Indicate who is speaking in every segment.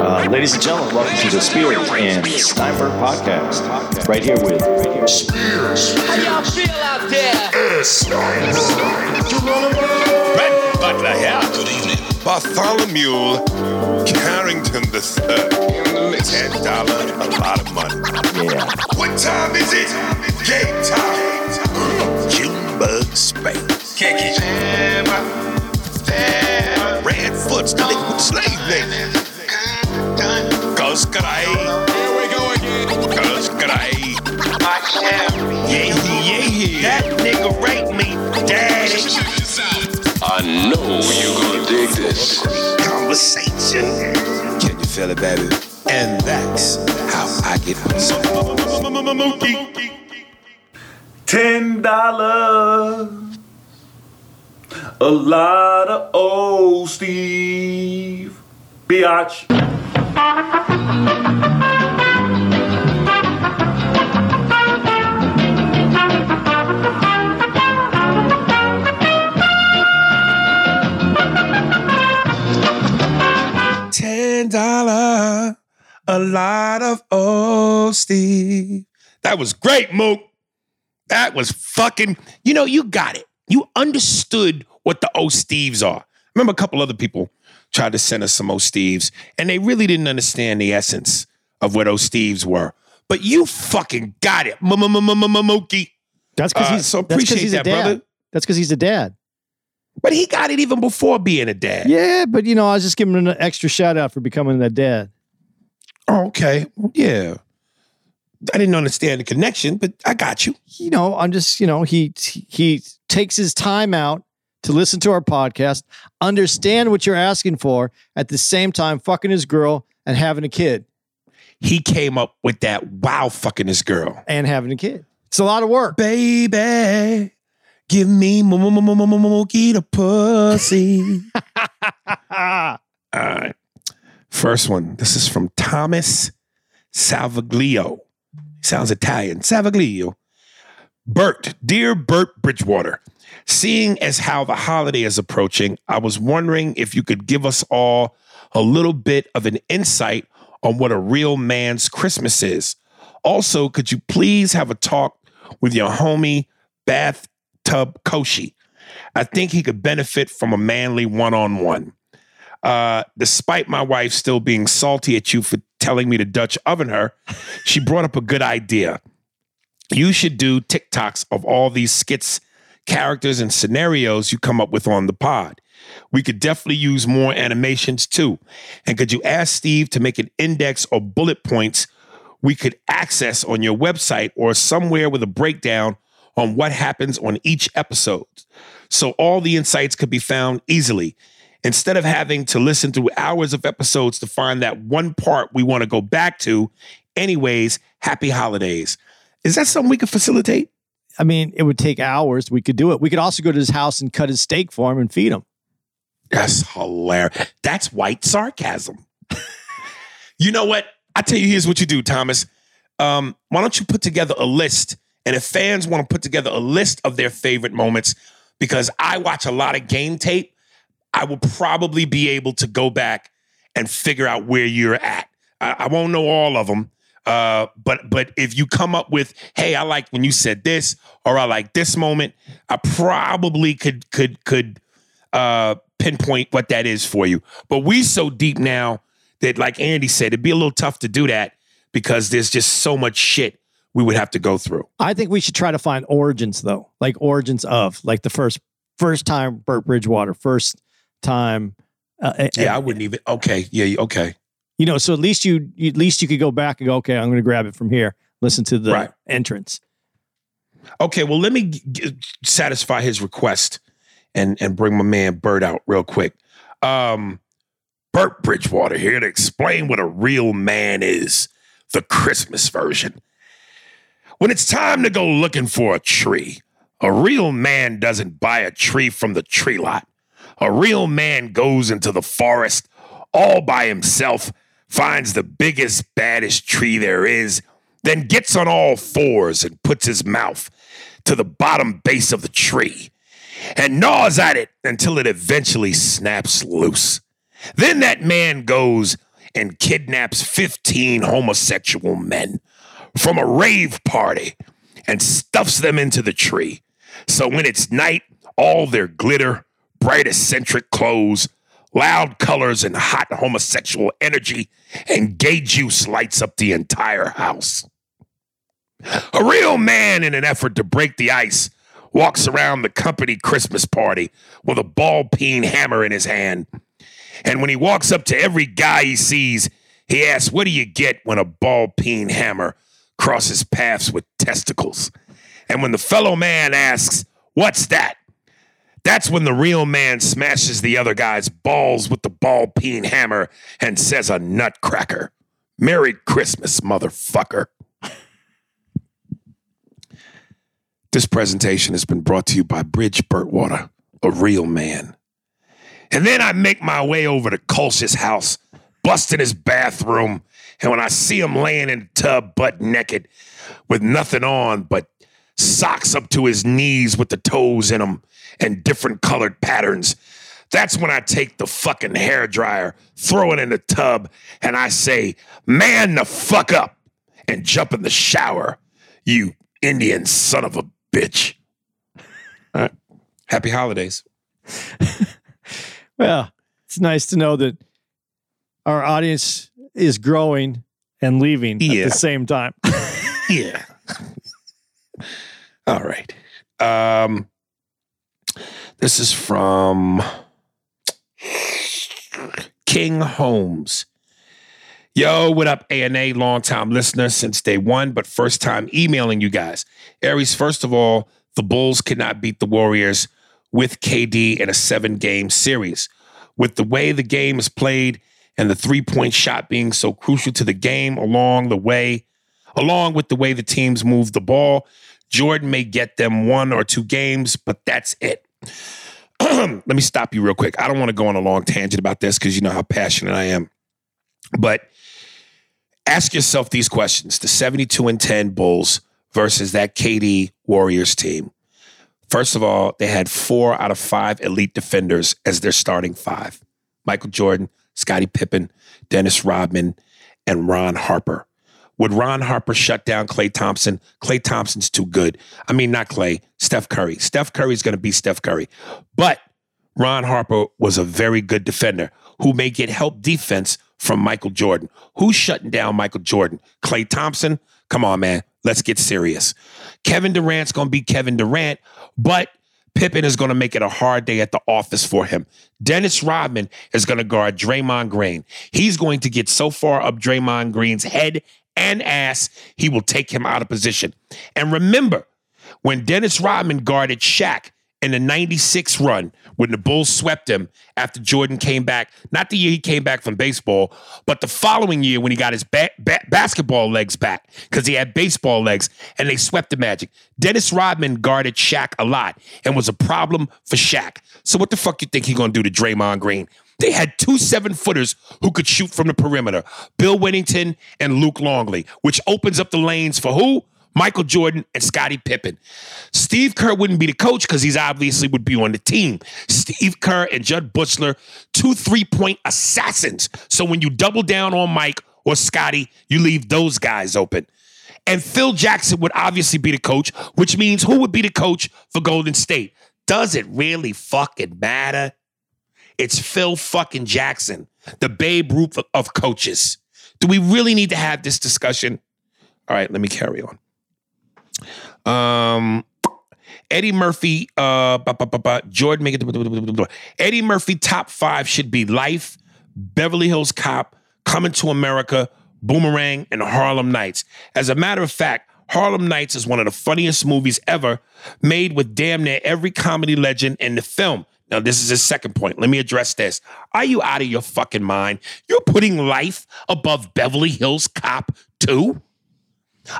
Speaker 1: Uh, ladies and gentlemen, welcome to the Spears and Steinberg podcast. Right here with Spears.
Speaker 2: How y'all feel out there?
Speaker 3: Brett Butler here. Good evening. Bartholomew Carrington the Third. Ten dollars, a lot of money.
Speaker 1: yeah.
Speaker 3: What time is it? Game time. Junebug Space. Kiki. Redfoot's the nigga with the slave name. Cause Gray. Here we go again. Cause Gray. Yeah, yeah, yeah. That nigga raped me, daddy.
Speaker 4: I know you gonna dig this.
Speaker 3: conversation. Can you feel it, baby? And that's how I get monkey.
Speaker 5: Ten dollars. A lot of old Steve. Biatch.
Speaker 3: Ten dollar, a lot of old Steve. That was great, Mook. That was fucking. You know, you got it. You understood what the old Steves are. Remember, a couple other people tried to send us some O Steves, and they really didn't understand the essence of what O Steves were. But you fucking got it, Mookie.
Speaker 6: That's because
Speaker 3: Uh,
Speaker 6: he's
Speaker 3: so appreciate
Speaker 6: he's a
Speaker 3: that,
Speaker 6: dad.
Speaker 3: brother.
Speaker 6: That's because he's a dad.
Speaker 3: But he got it even before being a dad.
Speaker 6: Yeah, but you know, I was just giving him an extra shout out for becoming a dad.
Speaker 3: Oh, okay. Yeah. I didn't understand the connection, but I got you.
Speaker 6: You know, I'm just, you know, he he takes his time out to listen to our podcast, understand what you're asking for, at the same time fucking his girl and having a kid
Speaker 3: He came up with that wow fucking his girl.
Speaker 6: and having a kid. It's a lot of work.
Speaker 3: Baby, give me mookie the pussy. All right. First one. This is from Thomas Salvaglio. Sounds Italian. Salvaglio. Bert, dear Bert Bridgewater, seeing as how the holiday is approaching, I was wondering if you could give us all a little bit of an insight on what a real man's Christmas is. Also, could you please have a talk with your homie Bathtub Koshi? I think he could benefit from a manly one on one. Despite my wife still being salty at you for telling me to Dutch oven her, she brought up a good idea. You should do TikToks of all these skits, characters, and scenarios you come up with on the pod. We could definitely use more animations too. And could you ask Steve to make an index or bullet points we could access on your website or somewhere with a breakdown on what happens on each episode? So all the insights could be found easily. Instead of having to listen through hours of episodes to find that one part we want to go back to, anyways, happy holidays. Is that something we could facilitate?
Speaker 6: I mean, it would take hours. We could do it. We could also go to his house and cut his steak for him and feed him.
Speaker 3: That's hilarious. That's white sarcasm. you know what? I tell you, here's what you do, Thomas. Um, why don't you put together a list? And if fans want to put together a list of their favorite moments, because I watch a lot of game tape, I will probably be able to go back and figure out where you're at. I, I won't know all of them. Uh, but but if you come up with, hey, I like when you said this, or I like this moment, I probably could could could uh pinpoint what that is for you. But we so deep now that, like Andy said, it'd be a little tough to do that because there's just so much shit we would have to go through.
Speaker 6: I think we should try to find origins though, like origins of, like the first first time Bert Bridgewater, first time. Uh,
Speaker 3: Yeah, I
Speaker 6: uh,
Speaker 3: wouldn't even. Okay, yeah, okay.
Speaker 6: You know, so at least you at least you could go back and go, okay, I'm going to grab it from here. Listen to the
Speaker 3: Right.
Speaker 6: entrance.
Speaker 3: Okay, well, let me g- satisfy his request and and bring my man Bert out real quick. Um, Bert Bridgewater here to explain what a real man is, the Christmas version. When it's time to go looking for a tree, a real man doesn't buy a tree from the tree lot. A real man goes into the forest all by himself, finds the biggest, baddest tree there is, then gets on all fours and puts his mouth to the bottom base of the tree and gnaws at it until it eventually snaps loose. Then that man goes and kidnaps 15 homosexual men from a rave party and stuffs them into the tree. So when it's night, all their glitter, bright eccentric clothes, loud colors, and hot homosexual energy and gay juice lights up the entire house. A real man, in an effort to break the ice, walks around the company Christmas party with a ball peen hammer in his hand. And when he walks up to every guy he sees, he asks, What do you get when a ball peen hammer crosses paths with testicles? And when the fellow man asks, What's that? That's when the real man smashes the other guy's balls with the ball peen hammer and says a nutcracker. Merry Christmas, motherfucker. This presentation has been brought to you by Bridge Burtwater, a real man. And then I make my way over to Kolsch's house, bust in his bathroom, and when I see him laying in the tub butt naked with nothing on but socks up to his knees with the toes in them and different colored patterns, that's when I take the fucking hair dryer, throw it in the tub, and I say, Man the fuck up and jump in the shower, you Indian son of a bitch. All right. Happy holidays.
Speaker 6: Well, it's nice to know that our audience is growing and leaving
Speaker 3: Yeah.
Speaker 6: at the same time.
Speaker 3: Yeah. All right. Um, this is from King Holmes. Yo, what up, ANA? Long time listener since day one, but first time emailing you guys. Aries, first of all, the Bulls could not beat the Warriors with KD in a seven game series. With the way the game is played and the three point shot being so crucial to the game along the way, along with the way the teams move the ball, Jordan may get them one or two games, but that's it. Let me stop you real quick. I don't want to go on a long tangent about this because you know how passionate I am. But ask yourself these questions the 72 and 10 Bulls versus that KD Warriors team. First of all, they had four out of five elite defenders as their starting five Michael Jordan, Scottie Pippen, Dennis Rodman, and Ron Harper. Would Ron Harper shut down Klay Thompson? Klay Thompson's too good. I mean, not Klay, Steph Curry. Steph Curry's going to be Steph Curry. But Ron Harper was a very good defender who may get help defense from Michael Jordan. Who's shutting down Michael Jordan? Klay Thompson? Come on, man. Let's get serious. Kevin Durant's going to be Kevin Durant, but Pippen is going to make it a hard day at the office for him. Dennis Rodman is going to guard Draymond Green. He's going to get so far up Draymond Green's head and ass, he will take him out of position. And remember, when Dennis Rodman guarded Shaq in the 96 run, when the Bulls swept him after Jordan came back, not the year he came back from baseball, but the following year when he got his ba- ba- basketball legs back because he had baseball legs and they swept the Magic. Dennis Rodman guarded Shaq a lot and was a problem for Shaq. So what the fuck you think he gonna do to Draymond Green? They had two seven footers who could shoot from the perimeter Bill Wennington and Luke Longley, which opens up the lanes for who? Michael Jordan and Scottie Pippen. Steve Kerr wouldn't be the coach because he's obviously would be on the team. Steve Kerr and Jud Buechler, two three point assassins. So when you double down on Mike or Scotty, you leave those guys open. And Phil Jackson would obviously be the coach, which means who would be the coach for Golden State? Does it really fucking matter? It's Phil fucking Jackson, the Babe Ruth of- coaches. Do we really need to have this discussion? All right, let me carry on. Um, Eddie Murphy, uh, Jordan, make it. Eddie Murphy top five should be Life, Beverly Hills Cop, Coming to America, Boomerang, and Harlem Nights. As a matter of fact, Harlem Nights is one of the funniest movies ever, made with damn near every comedy legend in the film. Now, this is his second point. Let me address this. Are you out of your fucking mind? You're putting life above Beverly Hills Cop 2?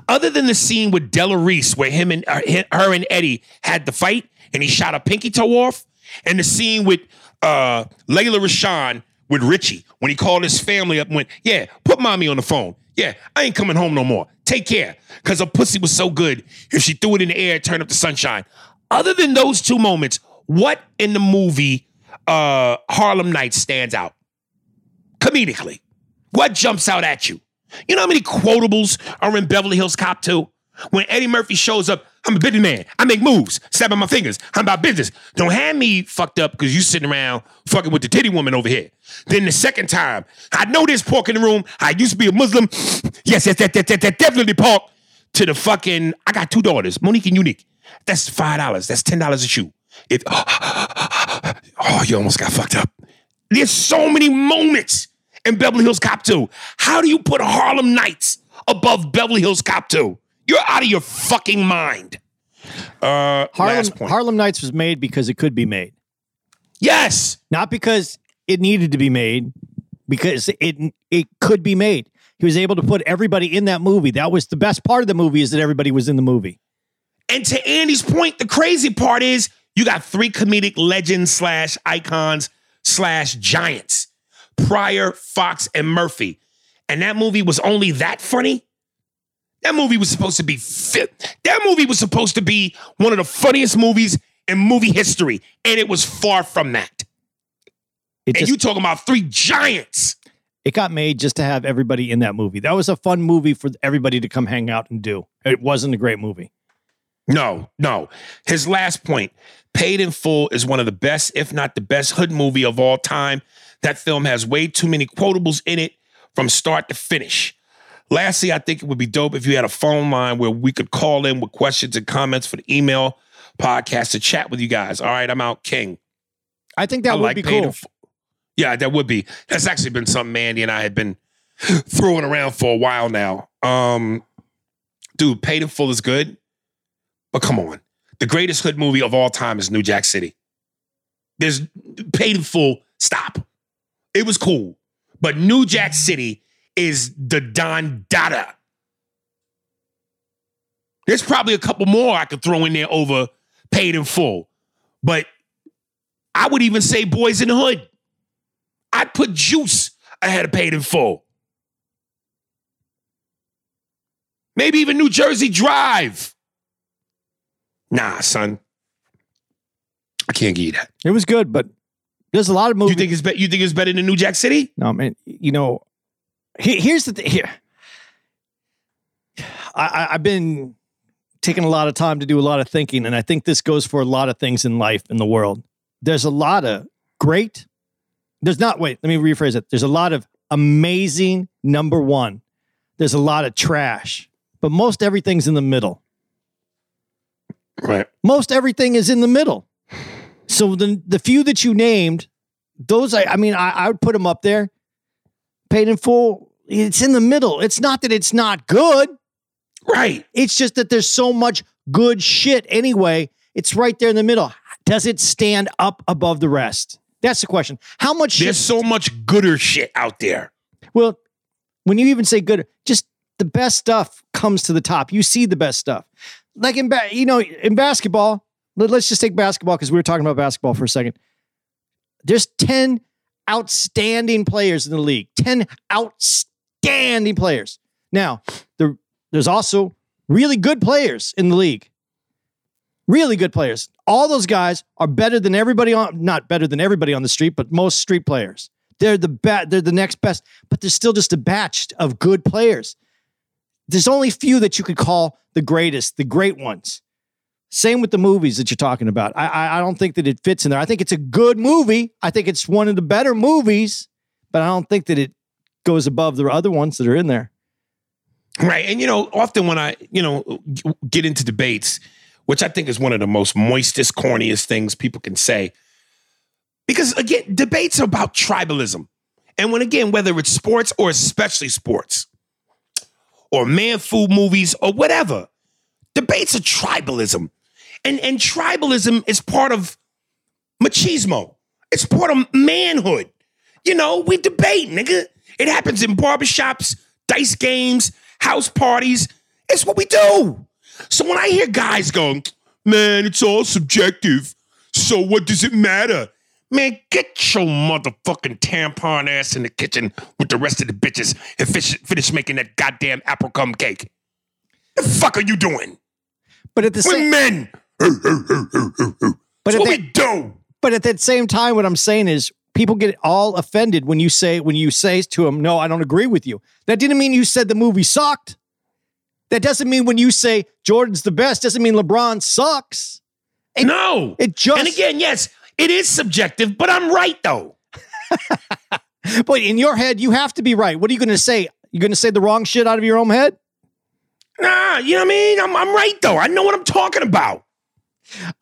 Speaker 3: Other than the scene with Della Reese, where him and uh, her and Eddie had the fight, and he shot a pinky toe off, and the scene with uh, Lela Rochon with Richie when he called his family up and went, "Yeah, put mommy on the phone. Yeah, I ain't coming home no more. Take care, cause her pussy was so good. If she threw it in the air, turn up the sunshine." Other than those two moments, what in the movie uh, Harlem Nights stands out comedically? What jumps out at you? You know how many quotables are in Beverly Hills Cop 2? When Eddie Murphy shows up, I'm a busy man. I make moves, snapping my fingers. I'm about business. Don't have me fucked up because you sitting around fucking with the titty woman over here. Then the second time, I know there's pork in the room. I used to be a Muslim. Yes, yes, that, that, that, that definitely pork. To the fucking, I got two daughters, Monique and Unique. That's five dollars. That's ten dollars a shoe. If oh, you almost got fucked up. There's so many moments in Beverly Hills Cop 2. How do you put Harlem Nights above Beverly Hills Cop 2? You're out of your fucking mind. Uh,
Speaker 6: Harlem. Harlem Nights was made because it could be made,
Speaker 3: yes.
Speaker 6: not because it needed to be made, because it it could be made. He was able to put everybody in that movie. That was the best part of the movie is that everybody was in the movie.
Speaker 3: And to Andy's point, the crazy part is you got three comedic legends slash icons slash giants. Pryor, Fox, and Murphy. And that movie was only that funny? That movie was supposed to be fit. That movie was supposed to be one of the funniest movies in movie history. And it was far from that.
Speaker 6: It
Speaker 3: And
Speaker 6: just
Speaker 3: you talking about three giants.
Speaker 6: it got made just to have everybody in that movie. That was a fun movie for everybody to come hang out and do. It wasn't a great movie.
Speaker 3: No, no. His last point Paid in Full is one of the best, if not the best, hood movie of all time. That film has way too many quotables in it from start to finish. Lastly, I think it would be dope if you had a phone line where we could call in with questions and comments for the email podcast to chat with you guys. All right, I'm out, King.
Speaker 6: I think that
Speaker 3: I
Speaker 6: would
Speaker 3: like
Speaker 6: be
Speaker 3: Paid in
Speaker 6: cool.
Speaker 3: Full. Yeah, that would be. That's actually been something Mandy and I had been throwing around for a while now. Um, dude, Paid in Full is good, but come on, the greatest hood movie of all time is New Jack City. There's Paid in Full. Stop. It was cool, but New Jack City is the Don Dada. There's probably a couple more I could throw in there over Paid in Full, but I would even say Boys in the Hood. I'd put Juice ahead of Paid in Full. Maybe even New Jersey Drive. Nah, son. I can't give you that.
Speaker 6: It was good, but there's a lot of movies.
Speaker 3: You think it's be- you think it's better than New Jack City?
Speaker 6: No, man. You know, he- here's the thing. Here, I, I, I've been taking a lot of time to do a lot of thinking, and I think this goes for a lot of things in life in the world. There's a lot of great. There's not. Wait, let me rephrase it. There's a lot of amazing number one. There's a lot of trash, but most everything's in the middle.
Speaker 3: Right.
Speaker 6: Most everything is in the middle. So the the few that you named, those I, I mean, I, I would put them up there. Paid in full. It's in the middle. It's not that it's not good.
Speaker 3: Right.
Speaker 6: It's just that there's so much good shit anyway. It's right there in the middle. Does it stand up above the rest? That's the question. How much shit?
Speaker 3: There's so much gooder shit out there.
Speaker 6: Well, when you even say good, just the best stuff comes to the top. You see the best stuff. Like in ba- you know, in basketball, let- let's just take basketball because we were talking about basketball for a second. There's 10 outstanding players in the league. 10 outstanding players. Now, there, there's also really good players in the league. Really good players. All those guys are better than everybody on not better than everybody on the street, but most street players. They're the ba- they're the next best, but there's still just a batch of good players. There's only few that you could call the greatest, the great ones. Same with the movies that you're talking about. I, I I don't think that it fits in there. I think it's a good movie. I think it's one of the better movies, but I don't think that it goes above the other ones that are in there.
Speaker 3: Right. And, you know, often when I, you know, get into debates, which I think is one of the most moistest, corniest things people can say, because again, debates are about tribalism. And when, again, whether it's sports or especially sports or man food movies or whatever, debates are tribalism. And, and tribalism is part of machismo, it's part of manhood. You know, we debate, nigga. It happens in barbershops, dice games, house parties. It's what we do. So when I hear guys going, man, it's all subjective. So what does it matter? Man, get your motherfucking tampon ass in the kitchen with the rest of the bitches and finish, finish making that goddamn apple cum cake. The fuck are you doing?
Speaker 6: But at the
Speaker 3: We're
Speaker 6: same
Speaker 3: men.
Speaker 6: but at
Speaker 3: what
Speaker 6: that,
Speaker 3: we do.
Speaker 6: But at that same time, what I'm saying is people get all offended when you say when you say to them, "No, I don't agree with you." That didn't mean you said the movie sucked. That doesn't mean when you say Jordan's the best doesn't mean LeBron sucks.
Speaker 3: no.
Speaker 6: It just
Speaker 3: and again, yes, it is subjective, but I'm right though.
Speaker 6: but in your head you have to be right. What are you going to say? You're going to say the wrong shit out of your own head?
Speaker 3: Nah, you know what I mean? I'm, I'm right though. I know what I'm talking about.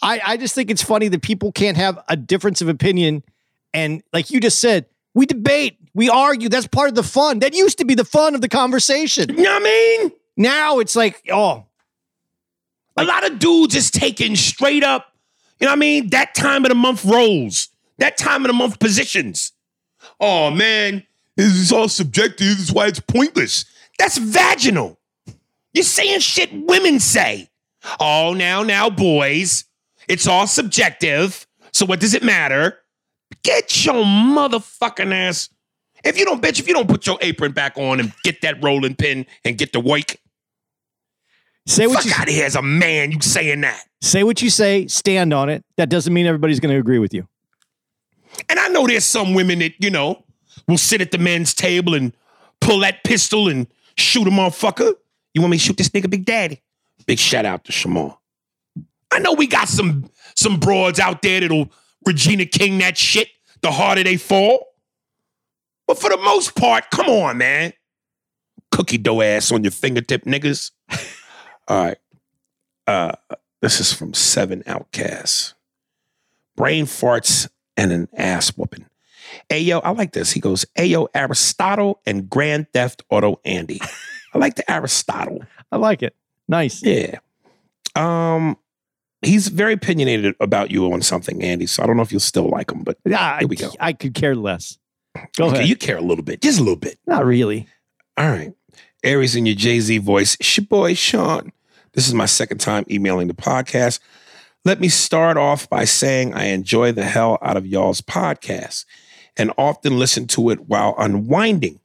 Speaker 6: I, I just think it's funny that people can't have a difference of opinion. And like you just said, we debate, we argue. That's part of the fun. That used to be the fun of the conversation.
Speaker 3: You know what I mean?
Speaker 6: Now it's like, oh,
Speaker 3: A lot of dudes is taking straight up, you know what I mean? That time of the month rolls. that time of the month positions. Oh man, this is all subjective. That's why it's pointless. That's vaginal. You're saying shit women say. Oh, now, now, boys, it's all subjective. So what does it matter? Get your motherfucking ass. If you don't, bitch, if you don't put your apron back on and get that rolling pin and get to work,
Speaker 6: say what
Speaker 3: fuck
Speaker 6: you
Speaker 3: out of here as a man, you saying that.
Speaker 6: Say what you say, stand on it. That doesn't mean everybody's going to agree with you.
Speaker 3: And I know there's some women that, you know, will sit at the men's table and pull that pistol and shoot a motherfucker. You want me to shoot this nigga Big Daddy? Big shout out to Shamar. I know we got some some broads out there that'll Regina King that shit the harder they fall. But for the most part, come on, man. Cookie dough ass on your fingertip, niggas. All right. Uh, this is from Seven Outcasts. Brain farts and an ass whooping. Ayo, I like this. He goes, Ayo, Aristotle and Grand Theft Auto Andy. I like the Aristotle.
Speaker 6: I like it. Nice.
Speaker 3: Yeah. Um, he's very opinionated about you on something, Andy. So I don't know if you'll still like him, but
Speaker 6: Yeah, I,
Speaker 3: Here we go.
Speaker 6: I could care less. Go
Speaker 3: okay,
Speaker 6: ahead.
Speaker 3: you care a little bit, just a little bit.
Speaker 6: Not really.
Speaker 3: All right. Aries in your Jay Z voice. It's your boy, Sean. This is my second time emailing the podcast. Let me start off by saying I enjoy the hell out of y'all's podcast and often listen to it while unwinding.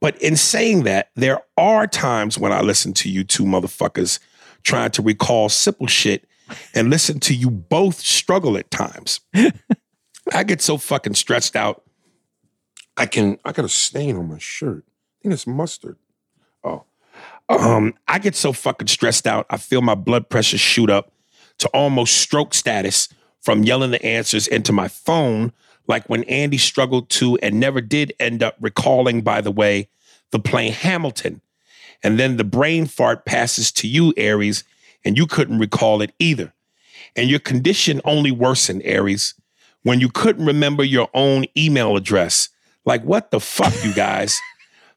Speaker 3: But in saying that, there are times when I listen to you two motherfuckers trying to recall simple shit and listen to you both struggle at times. I get so fucking stressed out. I can I got a stain on my shirt. I think it's mustard. Oh. Um, I get so fucking stressed out. I feel my blood pressure shoot up to almost stroke status from yelling the answers into my phone, like when Andy struggled to and never did end up recalling, by the way, the play Hamilton. And then the brain fart passes to you, Aries, and you couldn't recall it either. And your condition only worsened, Aries, when you couldn't remember your own email address. Like, what the fuck, you guys?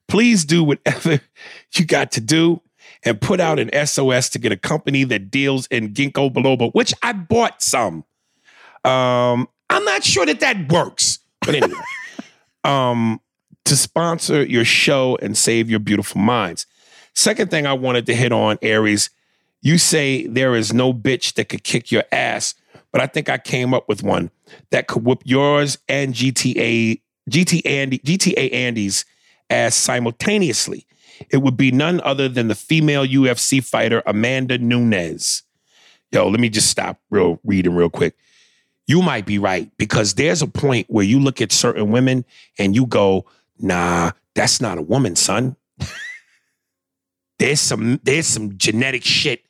Speaker 3: Please do whatever you got to do and put out an SOS to get a company that deals in ginkgo biloba, which I bought some. Um, I'm not sure that that works, but anyway, um, to sponsor your show and save your beautiful minds. Second thing I wanted to hit on, Aries, you say there is no bitch that could kick your ass, but I think I came up with one that could whoop yours and GTA GTA Andy GTA Andy's ass simultaneously. It would be none other than the female UFC fighter Amanda Nunes. Yo, let me just stop real reading real quick. You might be right because there's a point where you look at certain women and you go, "Nah, that's not a woman, son." there's some there's some genetic shit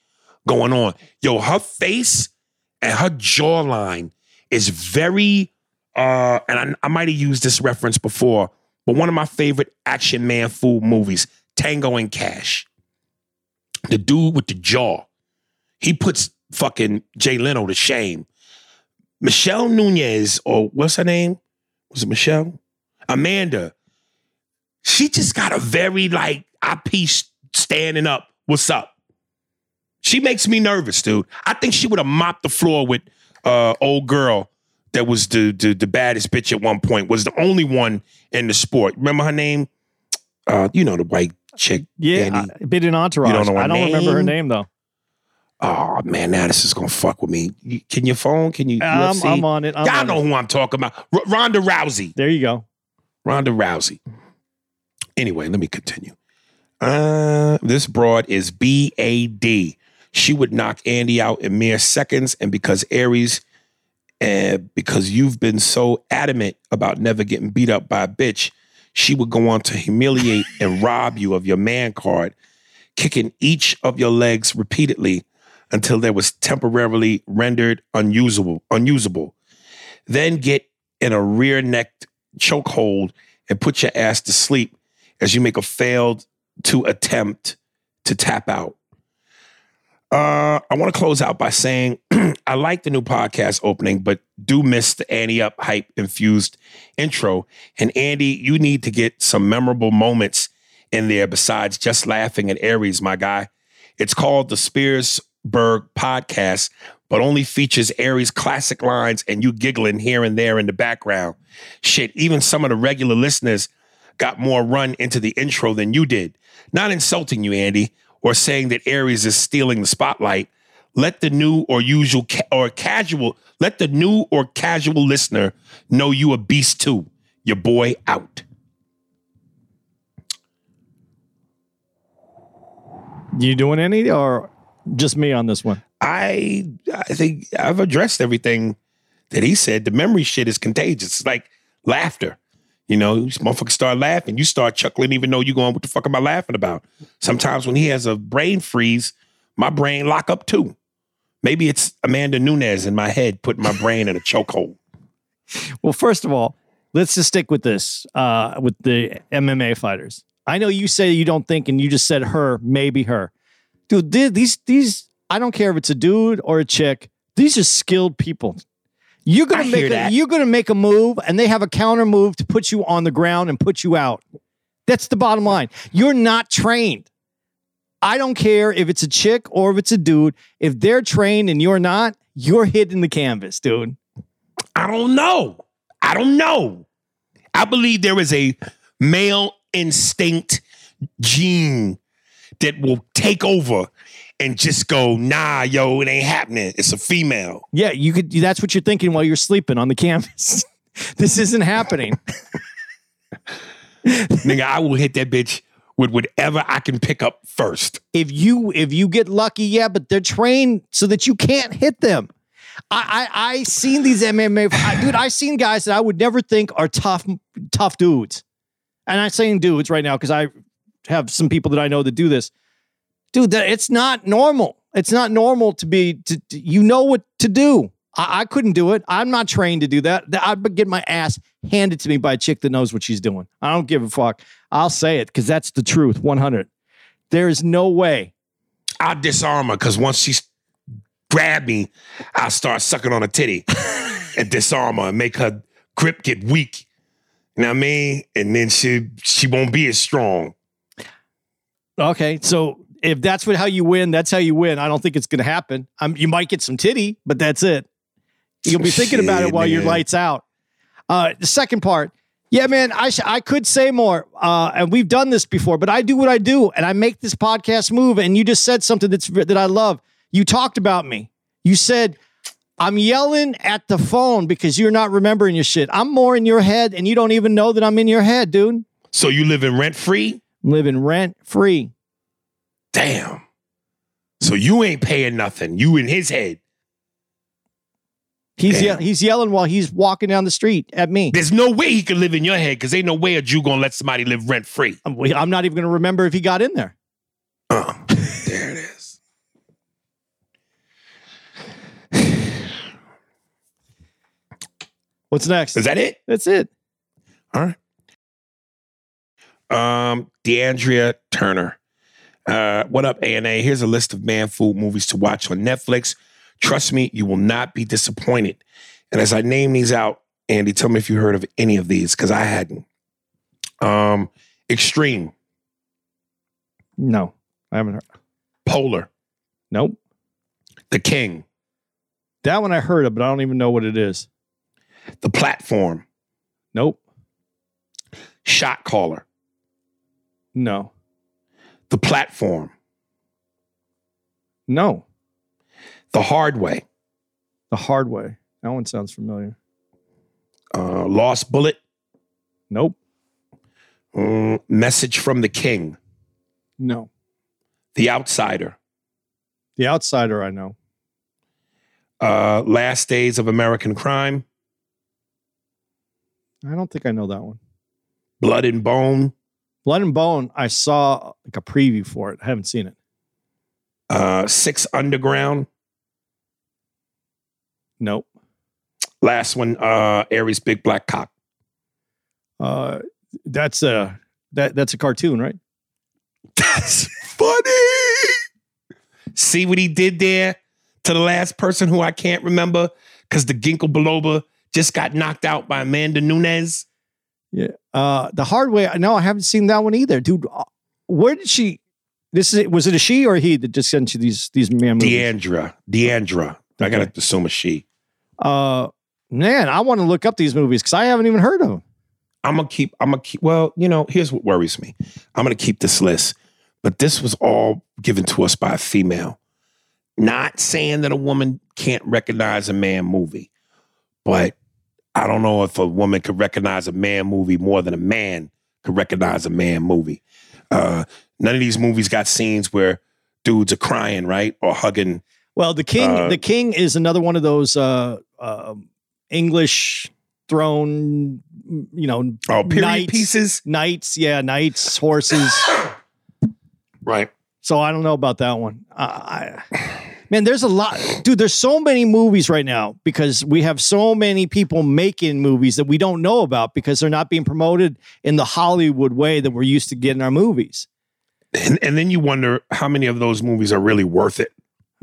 Speaker 3: going on. Yo, her face and her jawline is very uh and I, I might have used this reference before, but one of my favorite action man food movies, Tango and Cash. The dude with the jaw. He puts fucking Jay Leno to shame. Michelle Nunez, or what's her name? Was it Michelle? Amanda. She just got a very like I piece standing up. What's up? She makes me nervous, dude. I think she would have mopped the floor with uh old girl that was the, the the baddest bitch at one point. Was the only one in the sport. Remember her name? Uh, you know the white chick.
Speaker 6: Yeah,
Speaker 3: Andy.
Speaker 6: I, bit in Entourage.
Speaker 3: You don't know
Speaker 6: I don't remember her
Speaker 3: name?
Speaker 6: name though.
Speaker 3: Oh man, now this is gonna fuck with me. You- Can your phone? Can you?
Speaker 6: I'm? I'm on it. I'm
Speaker 3: Y'all
Speaker 6: on
Speaker 3: know
Speaker 6: it.
Speaker 3: who I'm talking about. R- Ronda Rousey.
Speaker 6: There you go.
Speaker 3: Ronda Rousey. Anyway, let me continue. Uh, this broad is BAD. She would knock Andy out in mere seconds, and because Aries And because you've been so adamant about never getting beat up by a bitch, she would go on to humiliate and rob you of your man card, kicking each of your legs repeatedly until they was temporarily rendered unusable, unusable. Then get in a rear neck chokehold and put your ass to sleep as you make a failed to attempt to tap out. Uh, I want to close out by saying I like the new podcast opening, but do miss the Andy Up hype infused intro. And Andy, you need to get some memorable moments in there besides just laughing at Aries, my guy. It's called the Spearsburg Podcast, but only features Aries' classic lines and you giggling here and there in the background. Shit, even some of the regular listeners got more run into the intro than you did. Not insulting you, Andy, or saying that Aries is stealing the spotlight. Let the new or usual ca- or casual, let the new or casual listener know you a beast too. Your boy out.
Speaker 6: You doing any or just me on this one?
Speaker 3: I I think I've addressed everything that he said. The memory shit is contagious. It's like laughter. You know, these motherfuckers start laughing, you start chuckling, even though you're going, what the fuck am I laughing about? Sometimes when he has a brain freeze, my brain lock up too. Maybe it's Amanda Nunes in my head putting my brain in a chokehold.
Speaker 6: Well, first of all, let's just stick with this uh, with the MMA fighters. I know you say you don't think, and you just said her, maybe her. Dude, these these I don't care if it's a dude or a chick. These are skilled people. You're gonna
Speaker 3: I
Speaker 6: make a, you're gonna make a move, and they have a counter move to put you on the ground and put you out. That's the bottom line. You're not trained. I don't care if it's a chick or if it's a dude. If they're trained and you're not, you're hitting the canvas, dude.
Speaker 3: I don't know. I don't know. I believe there is a male instinct gene that will take over and just go, nah, yo, it ain't happening. It's a female.
Speaker 6: Yeah, you could. That's what you're thinking while you're sleeping on the campus. this isn't happening.
Speaker 3: Nigga, I will hit that bitch with whatever I can pick up first.
Speaker 6: if you if you get lucky, yeah, but they're trained so that you can't hit them. I I, I seen these MMA, I, dude. I seen guys that I would never think are tough tough dudes, and I'm saying dudes right now because I have some people that I know that do this. Dude, that it's not normal. It's not normal to be to, to- you know what to do. I, I couldn't do it. I'm not trained to do that. I'd get my ass handed to me by a chick that knows what she's doing. I don't give a fuck. I'll say it because that's the truth. 100. There is no way.
Speaker 3: I'll disarm her because once she grab me, I'll start sucking on a titty and disarm her and make her grip get weak. You know what I mean? And then she she won't be as strong.
Speaker 6: Okay, so if that's what how you win, that's how you win. I don't think it's going to happen. Um, you might get some titty, but that's it. You'll be thinking about it
Speaker 3: Shit,
Speaker 6: while your lights out. Uh, the second part, yeah, man, I sh- I could say more, uh, and we've done this before, but I do what I do, and I make this podcast move. And you just said something that's that I love. You talked about me. You said. I'm yelling at the phone because you're not remembering your shit. I'm more in your head and you don't even know that I'm in your head, dude.
Speaker 3: So you living rent free?
Speaker 6: Living rent free.
Speaker 3: Damn. So you ain't paying nothing. You in his head.
Speaker 6: He's ye- he's yelling while he's walking down the street at me.
Speaker 3: There's no way he could live in your head because ain't no way a Jew gonna let somebody live rent free.
Speaker 6: I'm, I'm not even to remember if he got in there.
Speaker 3: Uh, there it is.
Speaker 6: What's next?
Speaker 3: Is that it?
Speaker 6: That's it.
Speaker 3: All right. Um, DeAndrea Turner. Uh, what up, ANA? Here's a list of man food movies to watch on Netflix. Trust me, you will not be disappointed. And as I name these out, Andy, tell me if you heard of any of these, because I hadn't. Um, Extreme,
Speaker 6: No, I haven't heard.
Speaker 3: Polar,
Speaker 6: Nope.
Speaker 3: The King,
Speaker 6: That one I heard of, but I don't even know what it is.
Speaker 3: The Platform,
Speaker 6: Nope.
Speaker 3: Shot Caller,
Speaker 6: No.
Speaker 3: The Platform,
Speaker 6: No.
Speaker 3: The Hard Way,
Speaker 6: The hard way. That one sounds familiar.
Speaker 3: uh, Lost Bullet,
Speaker 6: Nope.
Speaker 3: mm, Message from the King,
Speaker 6: No.
Speaker 3: The Outsider,
Speaker 6: The outsider, I know.
Speaker 3: Uh, Last Days of American Crime,
Speaker 6: I don't think I know that one.
Speaker 3: Blood and Bone,
Speaker 6: Blood and Bone. I saw like a preview for it. I haven't seen it.
Speaker 3: uh, Six Underground.
Speaker 6: Nope.
Speaker 3: Last one, uh, Aries Big Black Cock.
Speaker 6: Uh, that's a that that's a cartoon, right?
Speaker 3: That's funny. See what he did there to the last person who I can't remember because the Ginkgo biloba just got knocked out by Amanda Nunes.
Speaker 6: Yeah. Uh, the hard way. No, I haven't seen that one either, dude. uh, Where did she? This is was it a she or a he that just sent you these these man movies?
Speaker 3: Deandra. Deandra. I gotta assume a she.
Speaker 6: Uh, man, I want to look up these movies because I haven't even heard of them.
Speaker 3: I'm gonna keep. I'm gonna keep. Well, you know, here's what worries me. I'm gonna keep this list, but this was all given to us by a female. Not saying that a woman can't recognize a man movie, but I don't know if a woman could recognize a man movie more than a man could recognize a man movie. Uh, none of these movies got scenes where dudes are crying, right, or hugging.
Speaker 6: Well, the king,
Speaker 3: Uh,
Speaker 6: the king is another one of those uh, uh, English throne, you know,
Speaker 3: Oh, period
Speaker 6: Knights.
Speaker 3: pieces,
Speaker 6: knights. Yeah, knights, horses.
Speaker 3: right?
Speaker 6: So I don't know about that one. I, man, there's a lot, dude. There's so many movies right now because we have so many people making movies that we don't know about because they're not being promoted in the Hollywood way that we're used to getting our movies.
Speaker 3: And, and then you wonder how many of those movies are really worth it.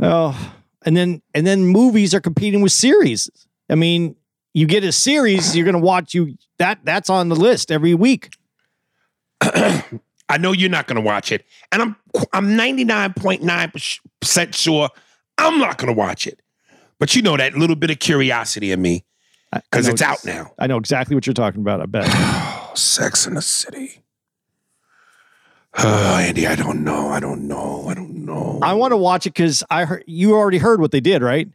Speaker 6: Oh, and then and then movies are competing with series. I mean, you get a series, you're gonna watch you that that's on the list every week.
Speaker 3: I know you're not going to watch it, and I'm I'm 99.9 percent sure I'm not going to watch it. But you know that little bit of curiosity in me because it's out now.
Speaker 6: I know exactly what you're talking about. I bet.
Speaker 3: Oh, Sex in the City. Oh, Andy, I don't know. I don't know. I don't know.
Speaker 6: I want to watch it because I heard you already heard what they did, right?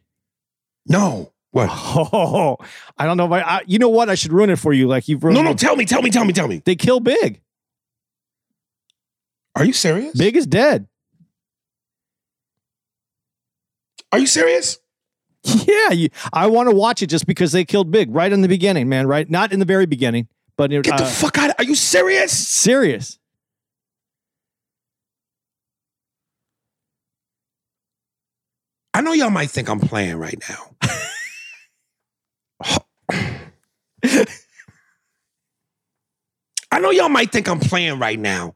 Speaker 3: no. What?
Speaker 6: Oh, I don't know if I, I. You know what? I should ruin it for you. Like you've ruined.
Speaker 3: No, no.
Speaker 6: it.
Speaker 3: Tell me. Tell me. Tell me. Tell me.
Speaker 6: They kill Big.
Speaker 3: Are you serious?
Speaker 6: Big is dead.
Speaker 3: Are you serious?
Speaker 6: Yeah, you, I want to watch it just because they killed Big right in the beginning, man. Right, not in the very beginning, but it,
Speaker 3: Get the
Speaker 6: uh,
Speaker 3: fuck out! Are you serious?
Speaker 6: serious.
Speaker 3: I know y'all might think I'm playing right now. I know y'all might think I'm playing right now,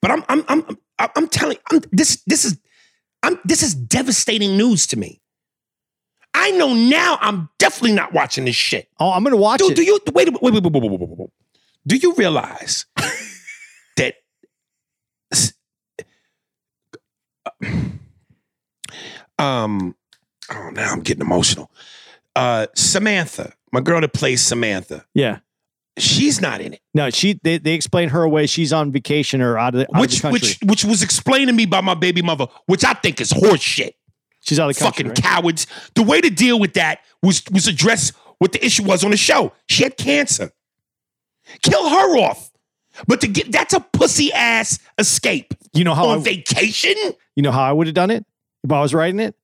Speaker 3: but I'm I'm I'm I'm, I'm telling I'm, this this is I'm, this is devastating news to me. I know now I'm definitely not watching this shit.
Speaker 6: Oh, I'm gonna watch
Speaker 3: do,
Speaker 6: it.
Speaker 3: Do you wait, wait, wait, wait, wait, wait, wait, wait. Do you realize that uh, um oh now I'm getting emotional. Uh Samantha, my girl that plays Samantha.
Speaker 6: Yeah
Speaker 3: she's not in it.
Speaker 6: No, she. They, they explain her away. She's on vacation or out of the, out of the
Speaker 3: Which
Speaker 6: country.
Speaker 3: which which was explained to me by my baby mother, which I think is horse shit.
Speaker 6: She's out of the country.
Speaker 3: Fucking
Speaker 6: right?
Speaker 3: cowards. The way to deal with that was was address what the issue was on the show. She had cancer. Kill her off. But to get that's a pussy ass escape
Speaker 6: You know how
Speaker 3: on
Speaker 6: I,
Speaker 3: vacation.
Speaker 6: you know how I would have done it if I was writing it.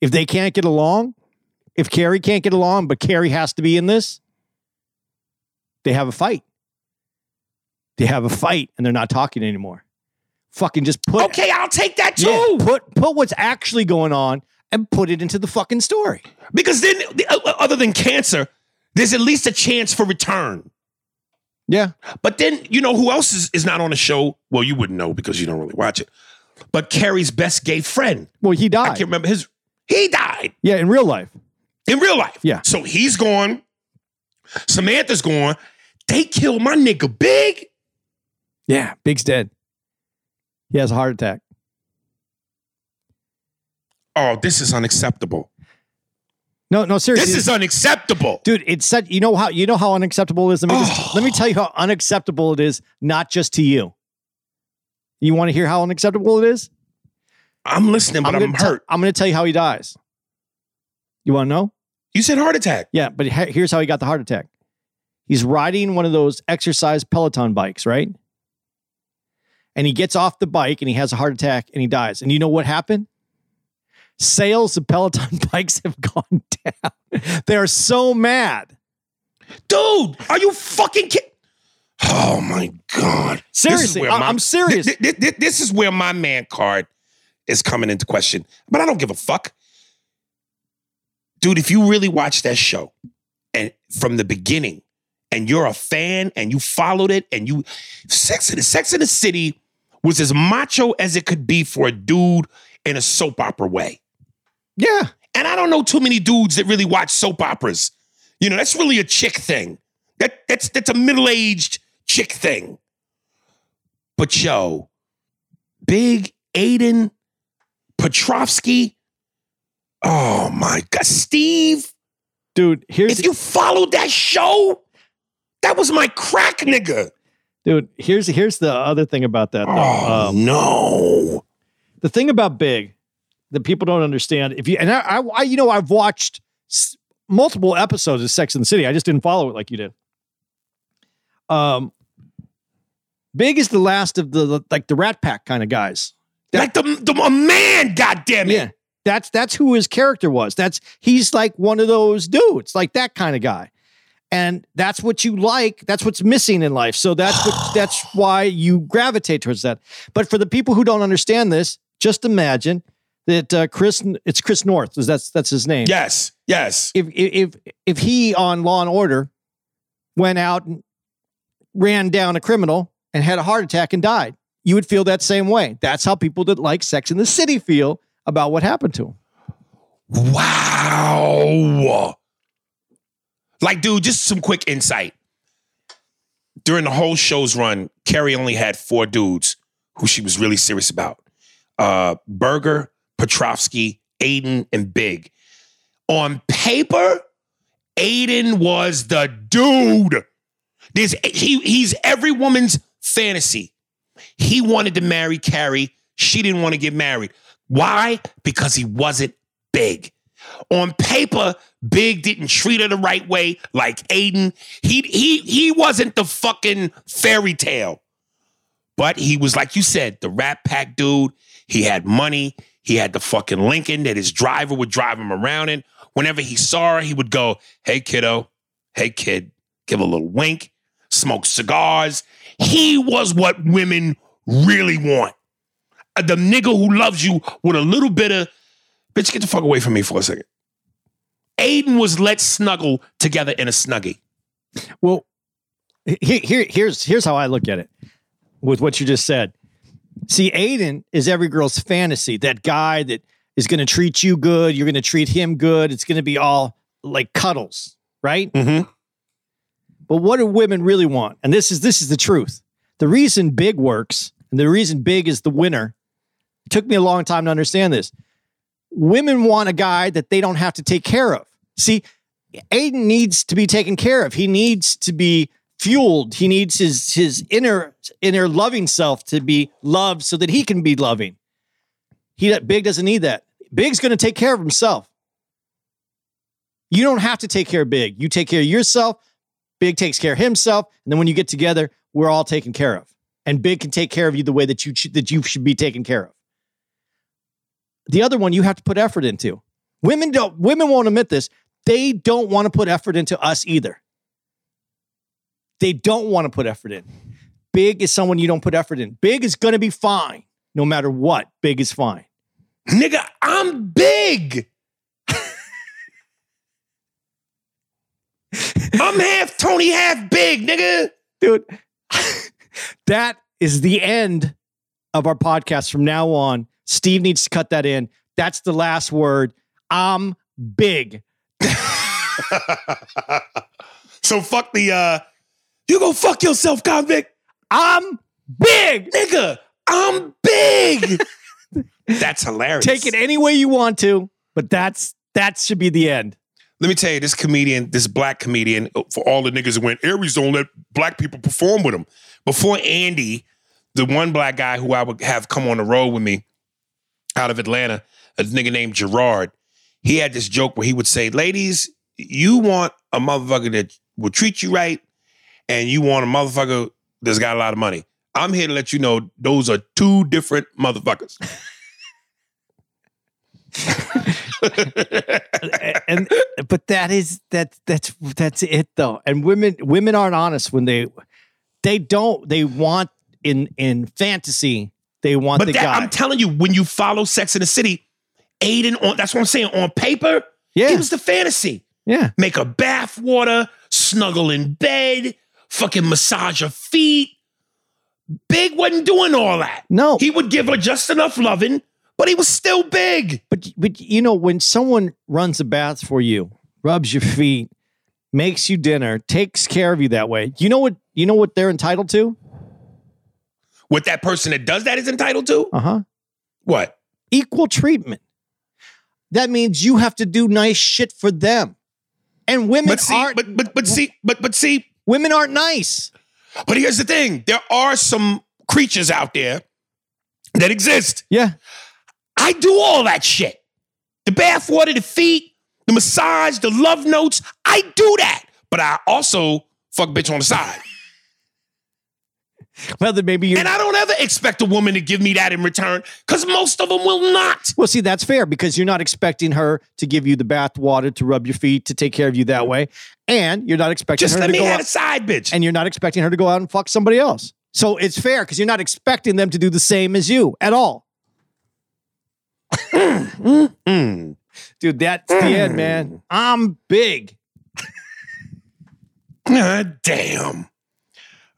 Speaker 6: If they can't get along, if Carrie can't get along, but Carrie has to be in this, they have a fight. They have a fight, and they're not talking anymore. Fucking just put
Speaker 3: Okay, I'll take that too.
Speaker 6: Yeah, put put what's actually going on and put it into the fucking story.
Speaker 3: Because then, the- uh, other than cancer, there's at least a chance for return.
Speaker 6: Yeah.
Speaker 3: But then, you know who else is, is not on the show? Well, you wouldn't know because you don't really watch it. But Carrie's best gay friend.
Speaker 6: Well, he died.
Speaker 3: I can't remember his. He died
Speaker 6: Yeah, in real life.
Speaker 3: in real life.
Speaker 6: Yeah.
Speaker 3: So he's gone. Samantha's gone. They killed my nigga big.
Speaker 6: Yeah, Big's dead. He has a heart attack.
Speaker 3: Oh, this is unacceptable.
Speaker 6: No, no, seriously.
Speaker 3: This is unacceptable.
Speaker 6: dude, it's such you know how you know how unacceptable it is. Let me just,
Speaker 3: Oh.
Speaker 6: let me oh. tell you how unacceptable it is, not just to you. You want to hear how unacceptable it is?
Speaker 3: I'm listening, but I'm,
Speaker 6: gonna tell-
Speaker 3: hurt.
Speaker 6: I'm going to tell you how he dies. You want to know?
Speaker 3: you said heart attack.
Speaker 6: Yeah, but he- here's how he got the heart attack. He's riding one of those exercise Peloton bikes, right? And he gets off the bike and he has a heart attack and he dies. And you know what happened? sales of Peloton bikes have gone down. They're so mad.
Speaker 3: Dude, are you fucking kidding? Oh my God.
Speaker 6: Seriously, I- I'm serious.
Speaker 3: Th- th- th- This is where my man card is coming into question. But I don't give a fuck. Dude, if you really watch that show and from the beginning and you're a fan and you followed it and you Sex in the Sex in the City was as macho as it could be for a dude in a soap opera way.
Speaker 6: Yeah.
Speaker 3: And I don't know too many dudes that really watch soap operas. You know, that's really a chick thing. That that's that's a middle-aged chick thing. But yo, Big Aiden Petrovsky. Oh my god, Steve.
Speaker 6: Dude, here's
Speaker 3: If you followed that show, that was my crack nigga.
Speaker 6: dude, here's here's the other thing about that though.
Speaker 3: Oh
Speaker 6: Um,
Speaker 3: no.
Speaker 6: the thing about Big that people don't understand, if you and I, I, you know, I've watched s- multiple episodes of Sex in the City. I just didn't follow it like you did. Um, Big is the last of the like the Rat Pack kind of guys.
Speaker 3: like the, the a man, goddamn it.
Speaker 6: Yeah, that's that's who his character was. That's he's like one of those dudes, like that kind of guy. And that's what you like. That's what's missing in life. So that's what that's why you gravitate towards that. But for the people who don't understand this, just imagine that uh, Chris, it's Chris Noth. is That's that's his name.
Speaker 3: Yes, yes.
Speaker 6: If if if he on Law and Order went out and ran down a criminal and had a heart attack and died, you would feel that same way. That's how people that like Sex in the City feel about what happened to him.
Speaker 3: Wow. Like, dude, just some quick insight. During the whole show's run, Carrie only had four dudes who she was really serious about. Uh Berger, Petrovsky, Aiden, and Big. On paper, Aiden was the dude. There's he, he's every woman's fantasy. He wanted to marry Carrie. She didn't want to get married. Why? Because he wasn't big. On paper, Big didn't treat her the right way, like Aiden. He he he wasn't the fucking fairy tale. But he was, like you said, the Rat Pack dude. He had money. He had the fucking Lincoln that his driver would drive him around in. Whenever he saw her, he would go, Hey, kiddo. Hey, kid. Give a little wink. Smoke cigars. He was what women really want. Uh, The nigga who loves you with a little bit of, bitch, get the fuck away from me for a second. Aiden was let's snuggle together in a snuggie.
Speaker 6: Well, here, here, here's here's how I look at it with what you just said. See, Aiden is every girl's fantasy. That guy that is going to treat you good, you're going to treat him good. It's going to be all like cuddles, right?
Speaker 3: Mm-hmm.
Speaker 6: But what do women really want? And this is this is the truth. The reason big works and the reason big is the winner. It took me a long time to understand this. Women want a guy that they don't have to take care of. See, Aiden needs to be taken care of. He needs to be fueled. He needs his his inner inner loving self to be loved so that he can be loving. He Big doesn't need that. Big's going to take care of himself. You don't have to take care of Big. You take care of yourself. Big takes care of himself, and then when you get together, we're all taken care of. And Big can take care of you the way that you that you should be taken care of. The other one you have to put effort into. Women don't. Women won't admit this. They don't want to put effort into us either. They don't want to put effort in. Big is someone you don't put effort in. Big is going to be fine no matter what. Big is fine.
Speaker 3: Nigga, I'm big. I'm half Tony, half big, nigga.
Speaker 6: dude. that is the end of our podcast from now on. Steve needs to cut that in. That's the last word. I'm big.
Speaker 3: so fuck the uh you go fuck yourself, convict.
Speaker 6: I'm big.
Speaker 3: Nigga, I'm big. That's hilarious.
Speaker 6: Take it any way you want to, but that's that should be the end.
Speaker 3: Let me tell you, this comedian, this black comedian, for all the niggas that went, Aries don't let black people perform with him. Before Andy, the one black guy who I would have come on the road with me out of Atlanta, a nigga named Gerard, he had this joke where he would say, Ladies, you want a motherfucker that will treat you right, and you want a motherfucker that's got a lot of money. I'm here to let you know those are two different motherfuckers.
Speaker 6: and but that is that that's that's it though. And women women aren't honest when they they don't they want in in fantasy they want
Speaker 3: But
Speaker 6: the
Speaker 3: that,
Speaker 6: guy.
Speaker 3: I'm telling you, when you follow Sex in the City, Aiden on that's what I'm saying. On paper,
Speaker 6: yeah,
Speaker 3: it was the fantasy.
Speaker 6: yeah.
Speaker 3: Make a bath water, snuggle in bed, fucking massage her feet. Big wasn't doing all that.
Speaker 6: No,
Speaker 3: He would give her just enough loving, but he was still big.
Speaker 6: But but you know when someone runs a bath for you, rubs your feet, makes you dinner, takes care of you that way, you know what you know what they're entitled to?
Speaker 3: What that person that does that is entitled to?
Speaker 6: Uh huh.
Speaker 3: What?
Speaker 6: Equal treatment. That means you have to do nice shit for them, and women
Speaker 3: But see,
Speaker 6: aren't.
Speaker 3: but but but see, but but see,
Speaker 6: women aren't nice.
Speaker 3: but here's the thing: there are some creatures out there that exist.
Speaker 6: Yeah.
Speaker 3: I do all that shit. The bath water, the feet, the massage, the love notes. I do that. But I also fuck bitch on the side.
Speaker 6: Well, then maybe you.
Speaker 3: And I don't ever expect a woman to give me that in return because most of them will not.
Speaker 6: Well, see, that's fair because you're not expecting her to give you the bath water to rub your feet to take care of you that way, and you're not expecting
Speaker 3: Just
Speaker 6: her
Speaker 3: let
Speaker 6: to
Speaker 3: me
Speaker 6: go
Speaker 3: have
Speaker 6: out,
Speaker 3: a side bitch.
Speaker 6: and you're not expecting her to go out and fuck somebody else. So it's fair because you're not expecting them to do the same as you at all.
Speaker 3: Mm.
Speaker 6: Dude, that's the end, man. I'm big.
Speaker 3: Ah, damn.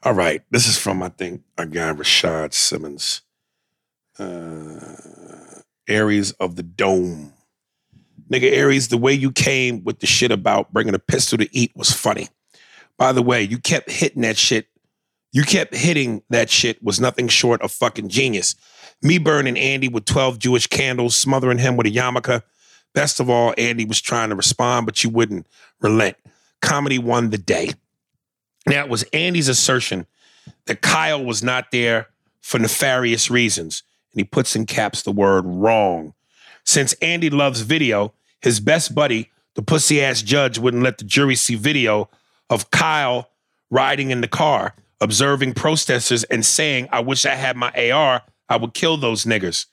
Speaker 3: All right. This is from, I think, our guy, Rashad Simmons. Uh, Aries of the Dome. Nigga, Aries, the way you came with the shit about bringing a pistol to eat was funny. By the way, you kept hitting that shit. You kept hitting that shit was nothing short of fucking genius. Me burning Andy with 12 Jewish candles, smothering him with a yarmulke. Best of all, Andy was trying to respond, but you wouldn't relent. Comedy won the day. Now, it was Andy's assertion that Kyle was not there for nefarious reasons. And he puts in caps the word wrong. Since Andy loves video, his best buddy, the pussy ass judge, wouldn't let the jury see video of Kyle riding in the car, observing protesters and saying, I wish I had my AR, I would kill those niggers.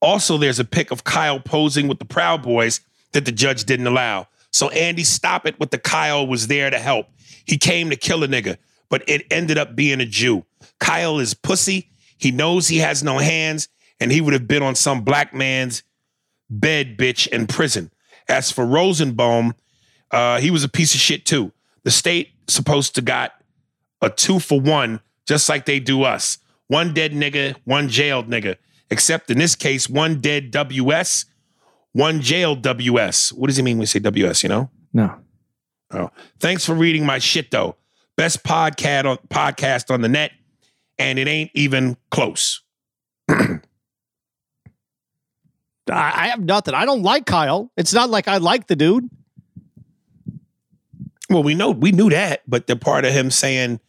Speaker 3: Also, there's a pic of Kyle posing with the Proud Boys that the judge didn't allow. So Andy, stop it with the Kyle was there to help. He came to kill a nigga, but it ended up being a Jew. Kyle is pussy. He knows he has no hands, and he would have been on some black man's bed, bitch, in prison. As for Rosenbaum, uh, he was a piece of shit too. The state supposed to got a two for one, just like they do us. One dead nigga, one jailed nigga. Except in this case, one dead WS, one jailed WS. What does he mean when we say WS, you know?
Speaker 6: No.
Speaker 3: Oh, thanks for reading my shit though. Best podcast on podcast on the net, and it ain't even close.
Speaker 6: I, I have nothing. I don't like Kyle. It's not like I like the dude.
Speaker 3: Well, we know we knew that, but the part of him saying,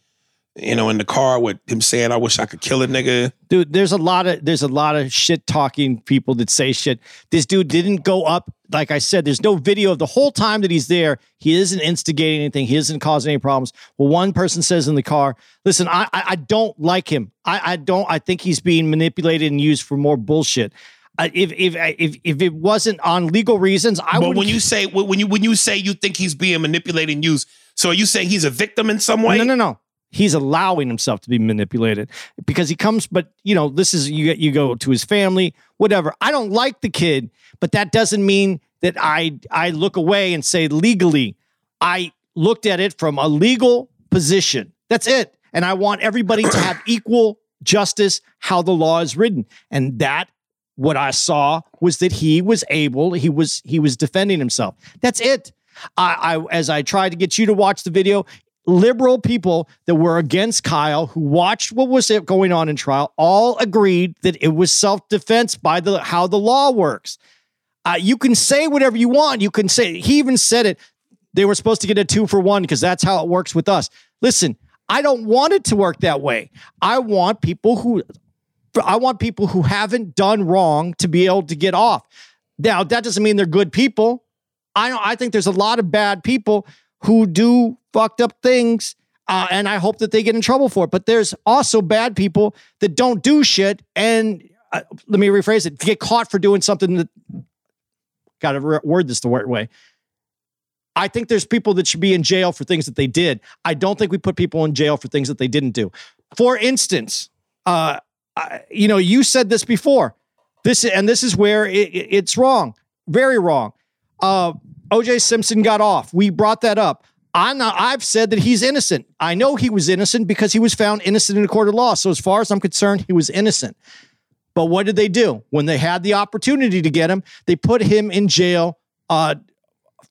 Speaker 3: you know, in the car with him saying, "I wish I could kill a nigga."
Speaker 6: Dude, there's a lot of there's a lot of shit talking people that say shit. This dude didn't go up. Like I said, there's no video of the whole time that he's there. He isn't instigating anything. He isn't causing any problems. Well, one person says in the car, "Listen, I I, I don't like him. I I don't. I think he's being manipulated and used for more bullshit." Uh, if if if if it wasn't on legal reasons, I would.
Speaker 3: but when you say when you when you say you think he's being manipulated and used, so are you saying he's a victim in some way?
Speaker 6: No, no, no. He's allowing himself to be manipulated because he comes. But you know, this is you. You go to his family, whatever. I don't like the kid, but that doesn't mean that I I look away and say legally. I looked at it from a legal position. That's it. And I want everybody to have equal justice how the law is written. And that what I saw was that he was able, he was he was defending himself. That's it. I, I as I tried to get you to watch the video, liberal people that were against Kyle who watched what was going on in trial all agreed that it was self-defense by the how the law works. Uh, you can say whatever you want. You can say he even said it. They were supposed to get a two for one because that's how it works with us. Listen, I don't want it to work that way. I want people who I want people who haven't done wrong to be able to get off. Now, that doesn't mean they're good people. I don't, I think there's a lot of bad people who do fucked up things, uh, and I hope that they get in trouble for it. But there's also bad people that don't do shit, and uh, let me rephrase it: get caught for doing something that got to word this the right way. I think there's people that should be in jail for things that they did. I don't think we put people in jail for things that they didn't do. For instance, uh, I, you know, you said this before. This and this is where it, it- it's wrong, very wrong. Uh, O.J. Simpson got off. We brought that up. I'm not, I've said that he's innocent. I know he was innocent because he was found innocent in a court of law. So as far as I'm concerned, he was innocent. But what did they do when they had the opportunity to get him? They put him in jail uh,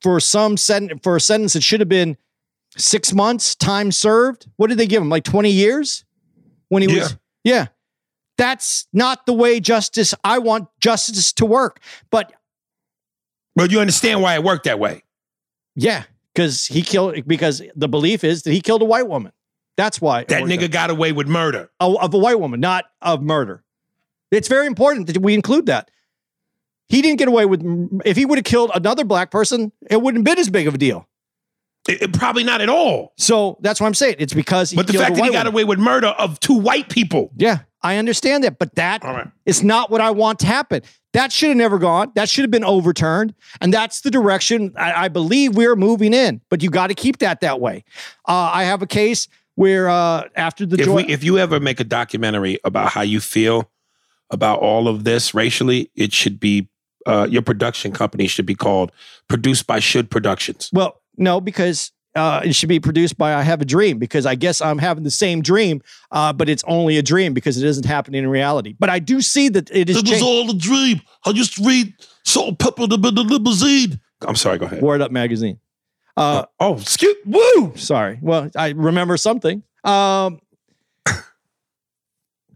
Speaker 6: for some sen- for a sentence that should have been six months, time served. What did they give him? Like 20 years when he was. Yeah. That's not the way justice. I want justice to work. But
Speaker 3: But you understand why it worked that way.
Speaker 6: yeah, because he killed, because the belief is that he killed a white woman. That's why.
Speaker 3: That nigga got away with murder.
Speaker 6: out. of a white woman, not of murder. It's very important that we include that. He didn't get away with, if he would have killed another black person, it wouldn't have been as big of a deal.
Speaker 3: It- it- probably not at all.
Speaker 6: So that's what I'm saying. It's because he
Speaker 3: But the fact that he got
Speaker 6: woman.
Speaker 3: away with murder of two white people.
Speaker 6: Yeah, I understand that, but that
Speaker 3: right.
Speaker 6: is not what I want to happen. That should have never gone. That should have been overturned, and that's the direction I, I believe we're moving in. But you got to keep that that way. Uh, I have a case where uh, after the
Speaker 3: If
Speaker 6: joy-
Speaker 3: we, if you ever make a documentary about how you feel about all of this racially, it should be uh, your production company should be called Produced by Should Productions.
Speaker 6: well, no, because uh, it should be produced by I Have a Dream because I guess I'm having the same dream, uh, but it's only a dream because it isn't happening in reality. But I do see that it is
Speaker 7: It was
Speaker 6: changed.
Speaker 7: all a dream. I used to read Salt and Pepper in the limousine.
Speaker 3: I'm sorry. Go ahead.
Speaker 6: Word Up magazine. Uh,
Speaker 3: Oh, excuse. Woo.
Speaker 6: sorry. Well, I remember something. Um,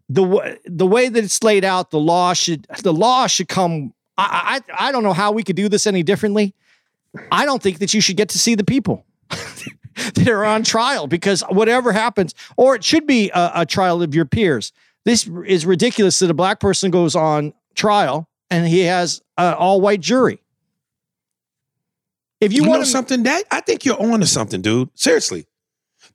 Speaker 6: the w- the way that it's laid out, the law should the law should come. I, I I don't know how we could do this any differently. I don't think that you should get to see the people that are on trial because whatever happens, or it should be a, a trial of your peers. This is ridiculous that a black person goes on trial and he has an all white jury. If you,
Speaker 3: You,
Speaker 6: want to,
Speaker 3: something? That I think you're on to something, dude. Seriously,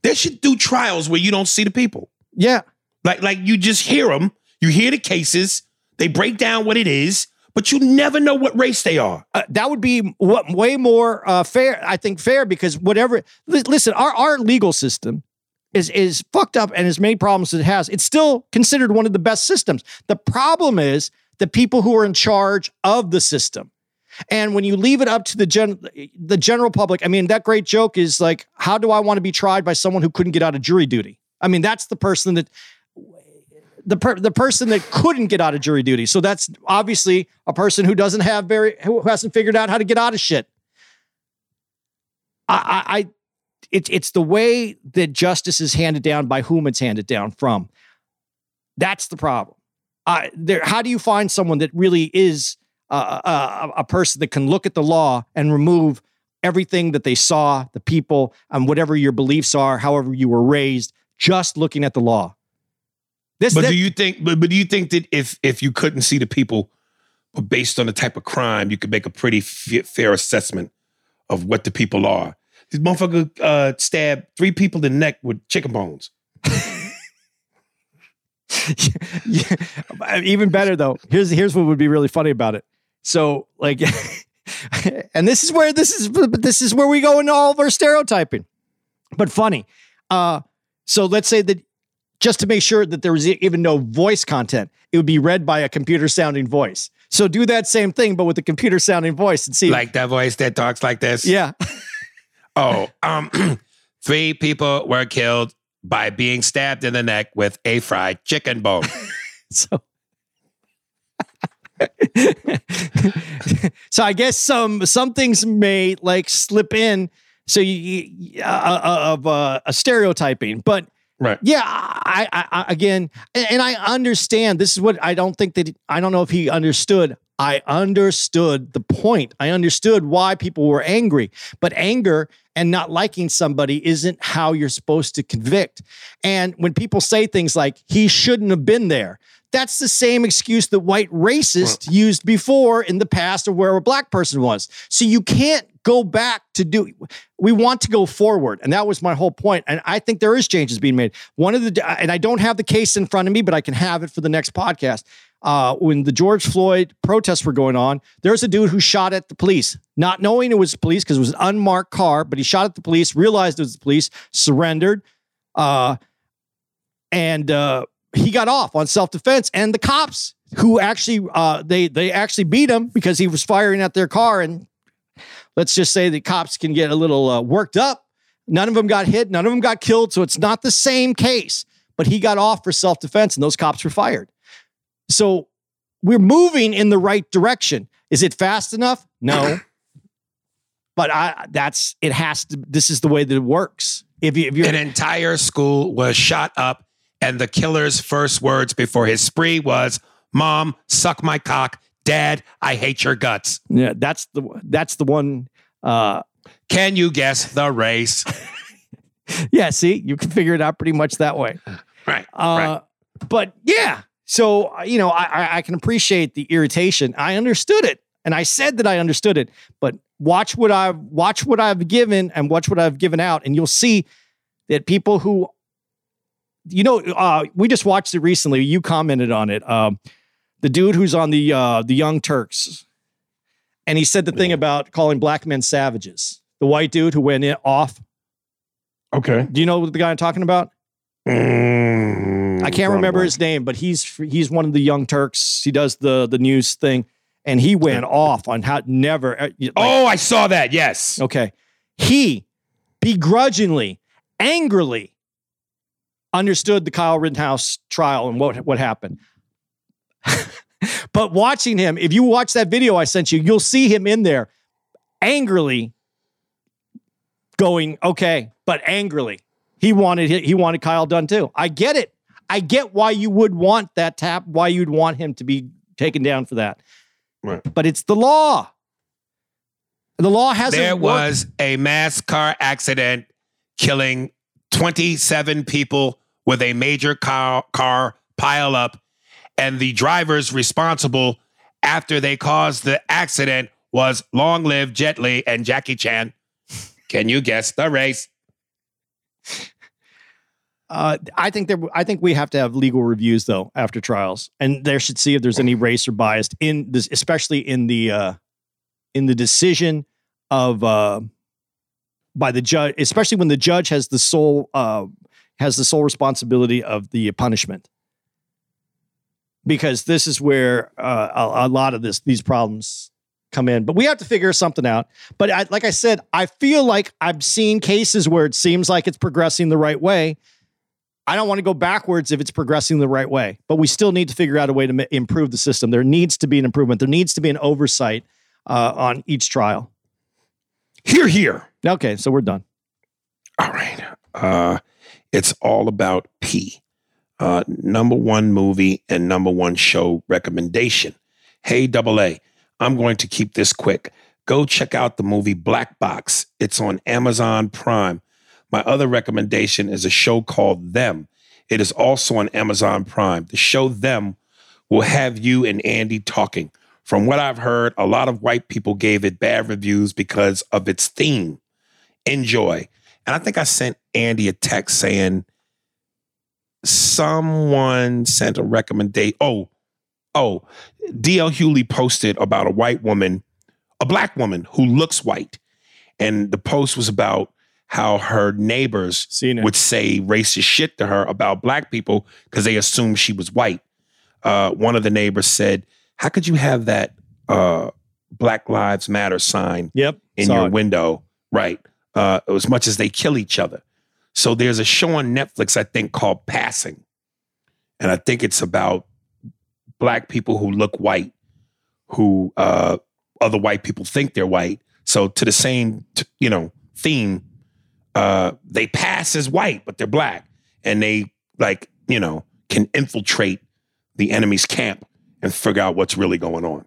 Speaker 3: they should do trials where you don't see the people.
Speaker 6: yeah,
Speaker 3: Like, like you just hear them. You hear the cases. They break down what it is, but you never know what race they are.
Speaker 6: uh, that would be what way more uh, fair. I think fair because whatever. li- Listen, our our legal system is is fucked up and as many problems as it has. It's still considered one of the best systems. The problem is the people who are in charge of the system. And when you leave it up to the gen the general public, I mean, that great joke is like, how do I want to be tried by someone who couldn't get out of jury duty? I mean, that's the person that the per, the person that couldn't get out of jury duty. So that's obviously a person who doesn't have very who hasn't figured out how to get out of shit. I I, I it's it's the way that justice is handed down by whom it's handed down from. That's the problem. Uh, there, how do you find someone that really is uh, a, a person that can look at the law and remove everything that they saw, the people, and whatever your beliefs are, however you were raised, just looking at the law? This,
Speaker 3: But
Speaker 6: that-
Speaker 3: do you think? But, but do you think that if if you couldn't see the people, but based on the type of crime, you could make a pretty f- fair assessment of what the people are? This motherfucker uh, stabbed three people in the neck with chicken bones.
Speaker 6: yeah, even better though. Here's here's what would be really funny about it. So like, and this is where this is this is where we go into all of our stereotyping, but funny. Uh, so let's say that just to make sure that there was even no voice content, it would be read by a computer sounding voice. So do that same thing, but with a computer sounding voice and see.
Speaker 3: Like that voice that talks like this.
Speaker 6: yeah,
Speaker 3: Oh, um, three people were killed by being stabbed in the neck with a fried chicken bone.
Speaker 6: So, so I guess some some things may like slip in. So you, you uh, uh, of uh, a stereotyping, but
Speaker 3: right.
Speaker 6: yeah, I, I, I again, and I understand. This is what I don't think that I don't know if he understood. I understood the point. I understood why people were angry, but anger and not liking somebody isn't how you're supposed to convict. And when people say things like he shouldn't have been there, that's the same excuse that white racists used before in the past of where a black person was. So you can't go back to do we want to go forward and that was my whole point and i think there is changes being made one of the and i don't have the case in front of me but i can have it for the next podcast uh, when the George Floyd protests were going on, there's a dude who shot at the police, not knowing it was police because it was an unmarked car, but he shot at the police, realized it was the police, surrendered, uh, and uh, he got off on self defense. And the cops who actually uh, they they actually beat him because he was firing at their car. And let's just say the cops can get a little uh, worked up. None of them got hit. None of them got killed. So it's not the same case. But he got off for self defense, and those cops were fired. So we're moving in the right direction. Is it fast enough? No. but I that's it has to this is the way that it works. If you if you're
Speaker 3: An entire school was shot up, and the killer's first words before his spree was, Mom, suck my cock. Dad, I hate your guts.
Speaker 6: yeah, that's the that's the one uh
Speaker 3: Can you guess the race?
Speaker 6: yeah, see, you can figure it out pretty much that way.
Speaker 3: right.
Speaker 6: Uh,
Speaker 3: right.
Speaker 6: But yeah, so uh, you know, I, I I can appreciate the irritation. I understood it, and I said that I understood it. But watch what I've watch what I've given and watch what I've given out, and you'll see that people who, you know, uh, we just watched it recently. You commented on it. Um, the dude who's on the uh, the Young Turks, and he said the thing about calling black men savages. The white dude who went in, off.
Speaker 3: Okay.
Speaker 6: Do you know what the guy I'm talking about?
Speaker 3: Mm,
Speaker 6: I can't remember his name, but he's he's one of the young Turks. He does the the news thing, and he went off on how never. uh, like-
Speaker 3: Oh, I saw that. Yes.
Speaker 6: okay, he begrudgingly, angrily understood the Kyle Rittenhouse trial and what what happened. but watching him, if you watch that video I sent you, you'll see him in there angrily going, okay, but angrily. He wanted he wanted Kyle done too. I get it. I get why you would want that tap, why you'd want him to be taken down for that.
Speaker 3: Right.
Speaker 6: But it's the law. The law hasn't
Speaker 3: There
Speaker 6: worked.
Speaker 3: was a mass car accident killing 27 people with a major car, car pile up, and the drivers responsible after they caused the accident was Long Live Jet Li and Jackie Chan. Can you guess the race?
Speaker 6: Uh, I think there. I think we have to have legal reviews though after trials, and there should see if there's any race or bias in this, especially in the uh, in the decision of uh, by the judge, especially when the judge has the sole uh, has the sole responsibility of the punishment, because this is where uh, a, a lot of this these problems come in. But we have to figure something out. But I, like I said, I feel like I've seen cases where it seems like it's progressing the right way. I don't want to go backwards if it's progressing the right way, but we still need to figure out a way to ma- improve the system. There needs to be an improvement. There needs to be an oversight uh, on each trial.
Speaker 3: Here, here.
Speaker 6: Okay, so we're done.
Speaker 3: All right. Uh, it's all about P. Uh, number one movie and number one show recommendation. Hey, double A, I'm going to keep this quick. Go check out the movie Black Box. It's on Amazon Prime. My other recommendation is a show called Them. It is also on Amazon Prime. The show Them will have you and Andy talking. From what I've heard, a lot of white people gave it bad reviews because of its theme. Enjoy. And I think I sent Andy a text saying someone sent a recommendation. Oh, oh, DL Hughley posted about a white woman, a black woman who looks white. And the post was about how her neighbors would say racist shit to her about black people because they assumed she was white. Uh, one of the neighbors said, How could you have that uh, Black Lives Matter sign
Speaker 6: Yep.
Speaker 3: in your
Speaker 6: it.
Speaker 3: window, right? Uh, as much as they kill each other. So there's a show on Netflix, I think, called Passing. And I think it's about black people who look white, who uh, other white people think they're white. So to the same, you know, theme, uh, they pass as white, but they're black. And they like, you know, can infiltrate the enemy's camp and figure out what's really going on.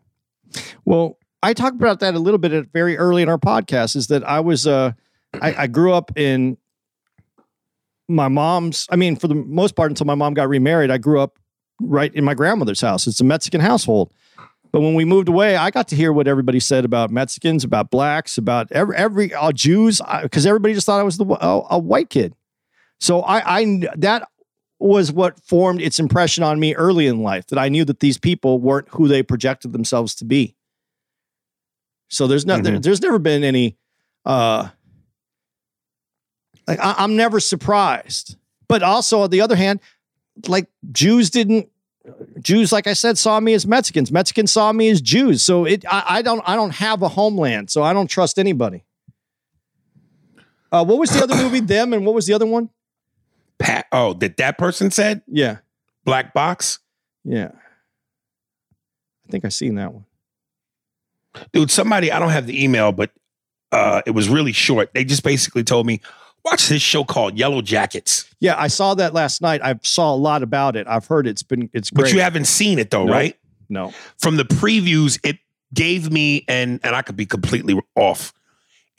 Speaker 6: Well, I talked about that a little bit at very early in our podcast. Is that I was uh, I, I grew up in my mom's. I mean, for the most part, until my mom got remarried, I grew up right in my grandmother's house. It's a Mexican household. But when we moved away, I got to hear what everybody said about Mexicans, about blacks, about every every uh, Jews, because everybody just thought I was the a, a white kid. So I, I that was what formed its impression on me early in life that I knew that these people weren't who they projected themselves to be. So there's no there-
Speaker 3: Mhm.
Speaker 6: there's never been any uh like I, I'm never surprised. But also on the other hand, like Jews didn't Jews, like I said, saw me as Mexicans. Mexicans saw me as Jews. So it I, I don't I don't have a homeland, so I don't trust anybody. Uh, what was the other movie? Them and what was the other one?
Speaker 3: Pat. Oh, that that person said
Speaker 6: Yeah.
Speaker 3: black box.
Speaker 6: Yeah. I think I seen that one.
Speaker 3: dude somebody i don't have the email but uh it was really short they just basically told me watch this show called yellow jackets
Speaker 6: Yeah, I saw that last night. I saw a lot about it. I've heard it's been it's great.
Speaker 3: but you haven't seen it though
Speaker 6: Nope.
Speaker 3: right
Speaker 6: no.
Speaker 3: from the previews it gave me and and i could be completely off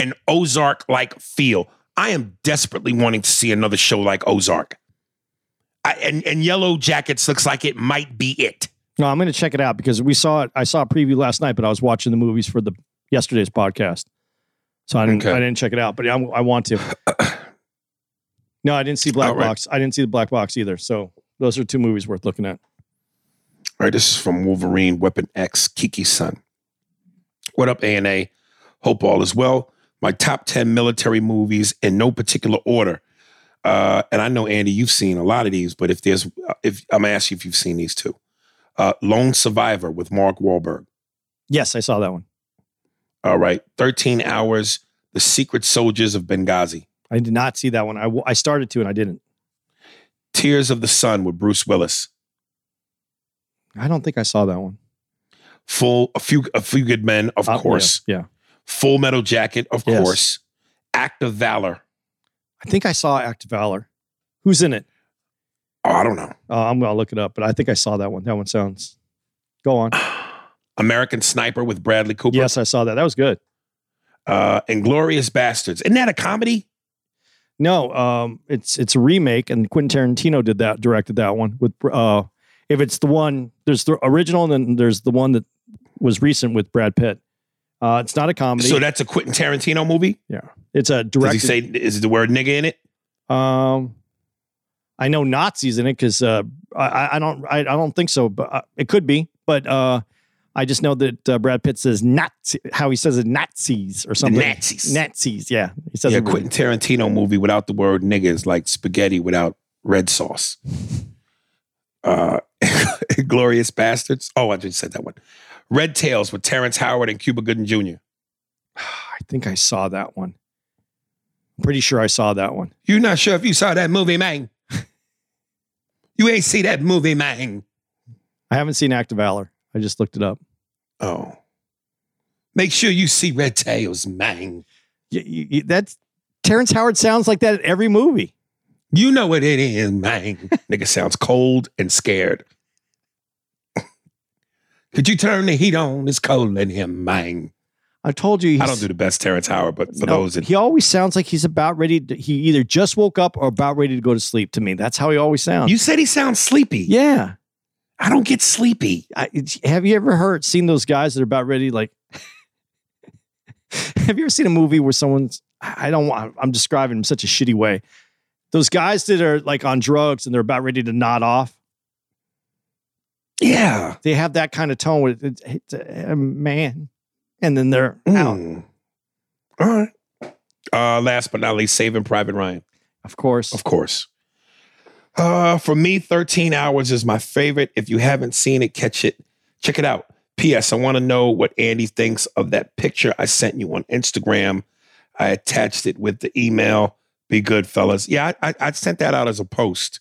Speaker 3: an ozark like feel i am desperately wanting to see another show like ozark I, and and yellow jackets looks like it might be it
Speaker 6: No, I'm going to check it out because we saw it. I saw a preview last night, but I was watching the movies for the yesterday's podcast, so I didn't.
Speaker 3: Okay.
Speaker 6: I didn't check it out, but I, I want to. no, I didn't see Black
Speaker 3: All right.
Speaker 6: Box. I didn't see the Black Box either. So those are two movies worth looking at.
Speaker 3: All right, this is from Wolverine Weapon X, Kiki's son. What up, A&A? Hope all is well. My top 10 military movies in no particular order. Uh, and I know, Andy, you've seen a lot of these, but if there's, if I'm gonna ask you if you've seen these two. Uh, Lone Survivor with Mark Wahlberg.
Speaker 6: Yes, I saw that one.
Speaker 3: All right, 13 Hours, The Secret Soldiers of Benghazi.
Speaker 6: I did not see that one. I, I started to and I didn't.
Speaker 3: Tears of the Sun with Bruce Willis.
Speaker 6: I don't think I saw that one.
Speaker 3: Full, a few, a few good men, of
Speaker 6: Uh,
Speaker 3: course.
Speaker 6: Yeah, yeah.
Speaker 3: Full Metal Jacket, of
Speaker 6: Yes.
Speaker 3: course. Act of Valor.
Speaker 6: I think I saw Act of Valor. Who's in it?
Speaker 3: Oh, I don't know.
Speaker 6: Uh, I'm going to look it up, but I think I saw that one. That one sounds. Go on.
Speaker 3: American Sniper with Bradley Cooper.
Speaker 6: Yes, I saw that. That was good.
Speaker 3: Uh, Inglorious Bastards. Isn't that a comedy?
Speaker 6: No, um, it's it's a remake, and Quentin Tarantino did that, directed that one. With uh, if it's the one, there's the original, and then there's the one that was recent with Brad Pitt. Uh, it's not a comedy.
Speaker 3: So that's a Quentin Tarantino movie?
Speaker 6: yeah, it's a
Speaker 3: Does
Speaker 6: directed.
Speaker 3: he say, is the word nigga in it?
Speaker 6: um, I know Nazis in it because uh, I, I don't I, I don't think so, but uh, it could be. But uh, I just know that uh, Brad Pitt says Nazi, how he says it Nazis or something.
Speaker 3: Nazis.
Speaker 6: Nazis, yeah. He says
Speaker 3: Yeah,
Speaker 6: it
Speaker 3: Quentin Tarantino movie without the word nigga is like spaghetti without red sauce. Uh, Glorious Bastards. Oh, I just said that one. Red Tails with Terrence Howard and Cuba Gooding Jr.
Speaker 6: I think I saw that one. I'm pretty sure I saw that one.
Speaker 3: You're not sure if you saw that movie, man? you ain't see that movie, man.
Speaker 6: I haven't seen Act of Valor. I just looked it up.
Speaker 3: Oh. Make sure you see Red Tails, man.
Speaker 6: Y- y- y- that's Terrence Howard sounds like that at every movie.
Speaker 3: You know what it is, man. Nigga sounds cold and scared. Could you turn the heat on? It's cold in here, man.
Speaker 6: I told you. He's,
Speaker 3: I don't do the best Terrence Howard, but for
Speaker 6: no,
Speaker 3: those that
Speaker 6: he always sounds like he's about ready. To, he either just woke up or about ready to go to sleep. To me, that's how he always sounds.
Speaker 3: you said he sounds sleepy.
Speaker 6: yeah.
Speaker 3: I don't get sleepy.
Speaker 6: I, have you ever heard seen those guys that are about ready? Like, have you ever seen a movie where someone's? I don't want. I'm describing in such a shitty way. Those guys that are like on drugs and they're about ready to nod off.
Speaker 3: Yeah.
Speaker 6: They have that kind of tone with it, it's a man, and then they're out.
Speaker 3: Mm. All right. Uh, last but not least, Saving Private Ryan.
Speaker 6: Of course.
Speaker 3: Of course. Uh, for me, 13 hours is my favorite. If you haven't seen it, catch it. Check it out. P.S. I want to know what Andy thinks of that picture I sent you on Instagram. I attached it with the email. Be good, fellas. Yeah, I, I, I sent that out as a post.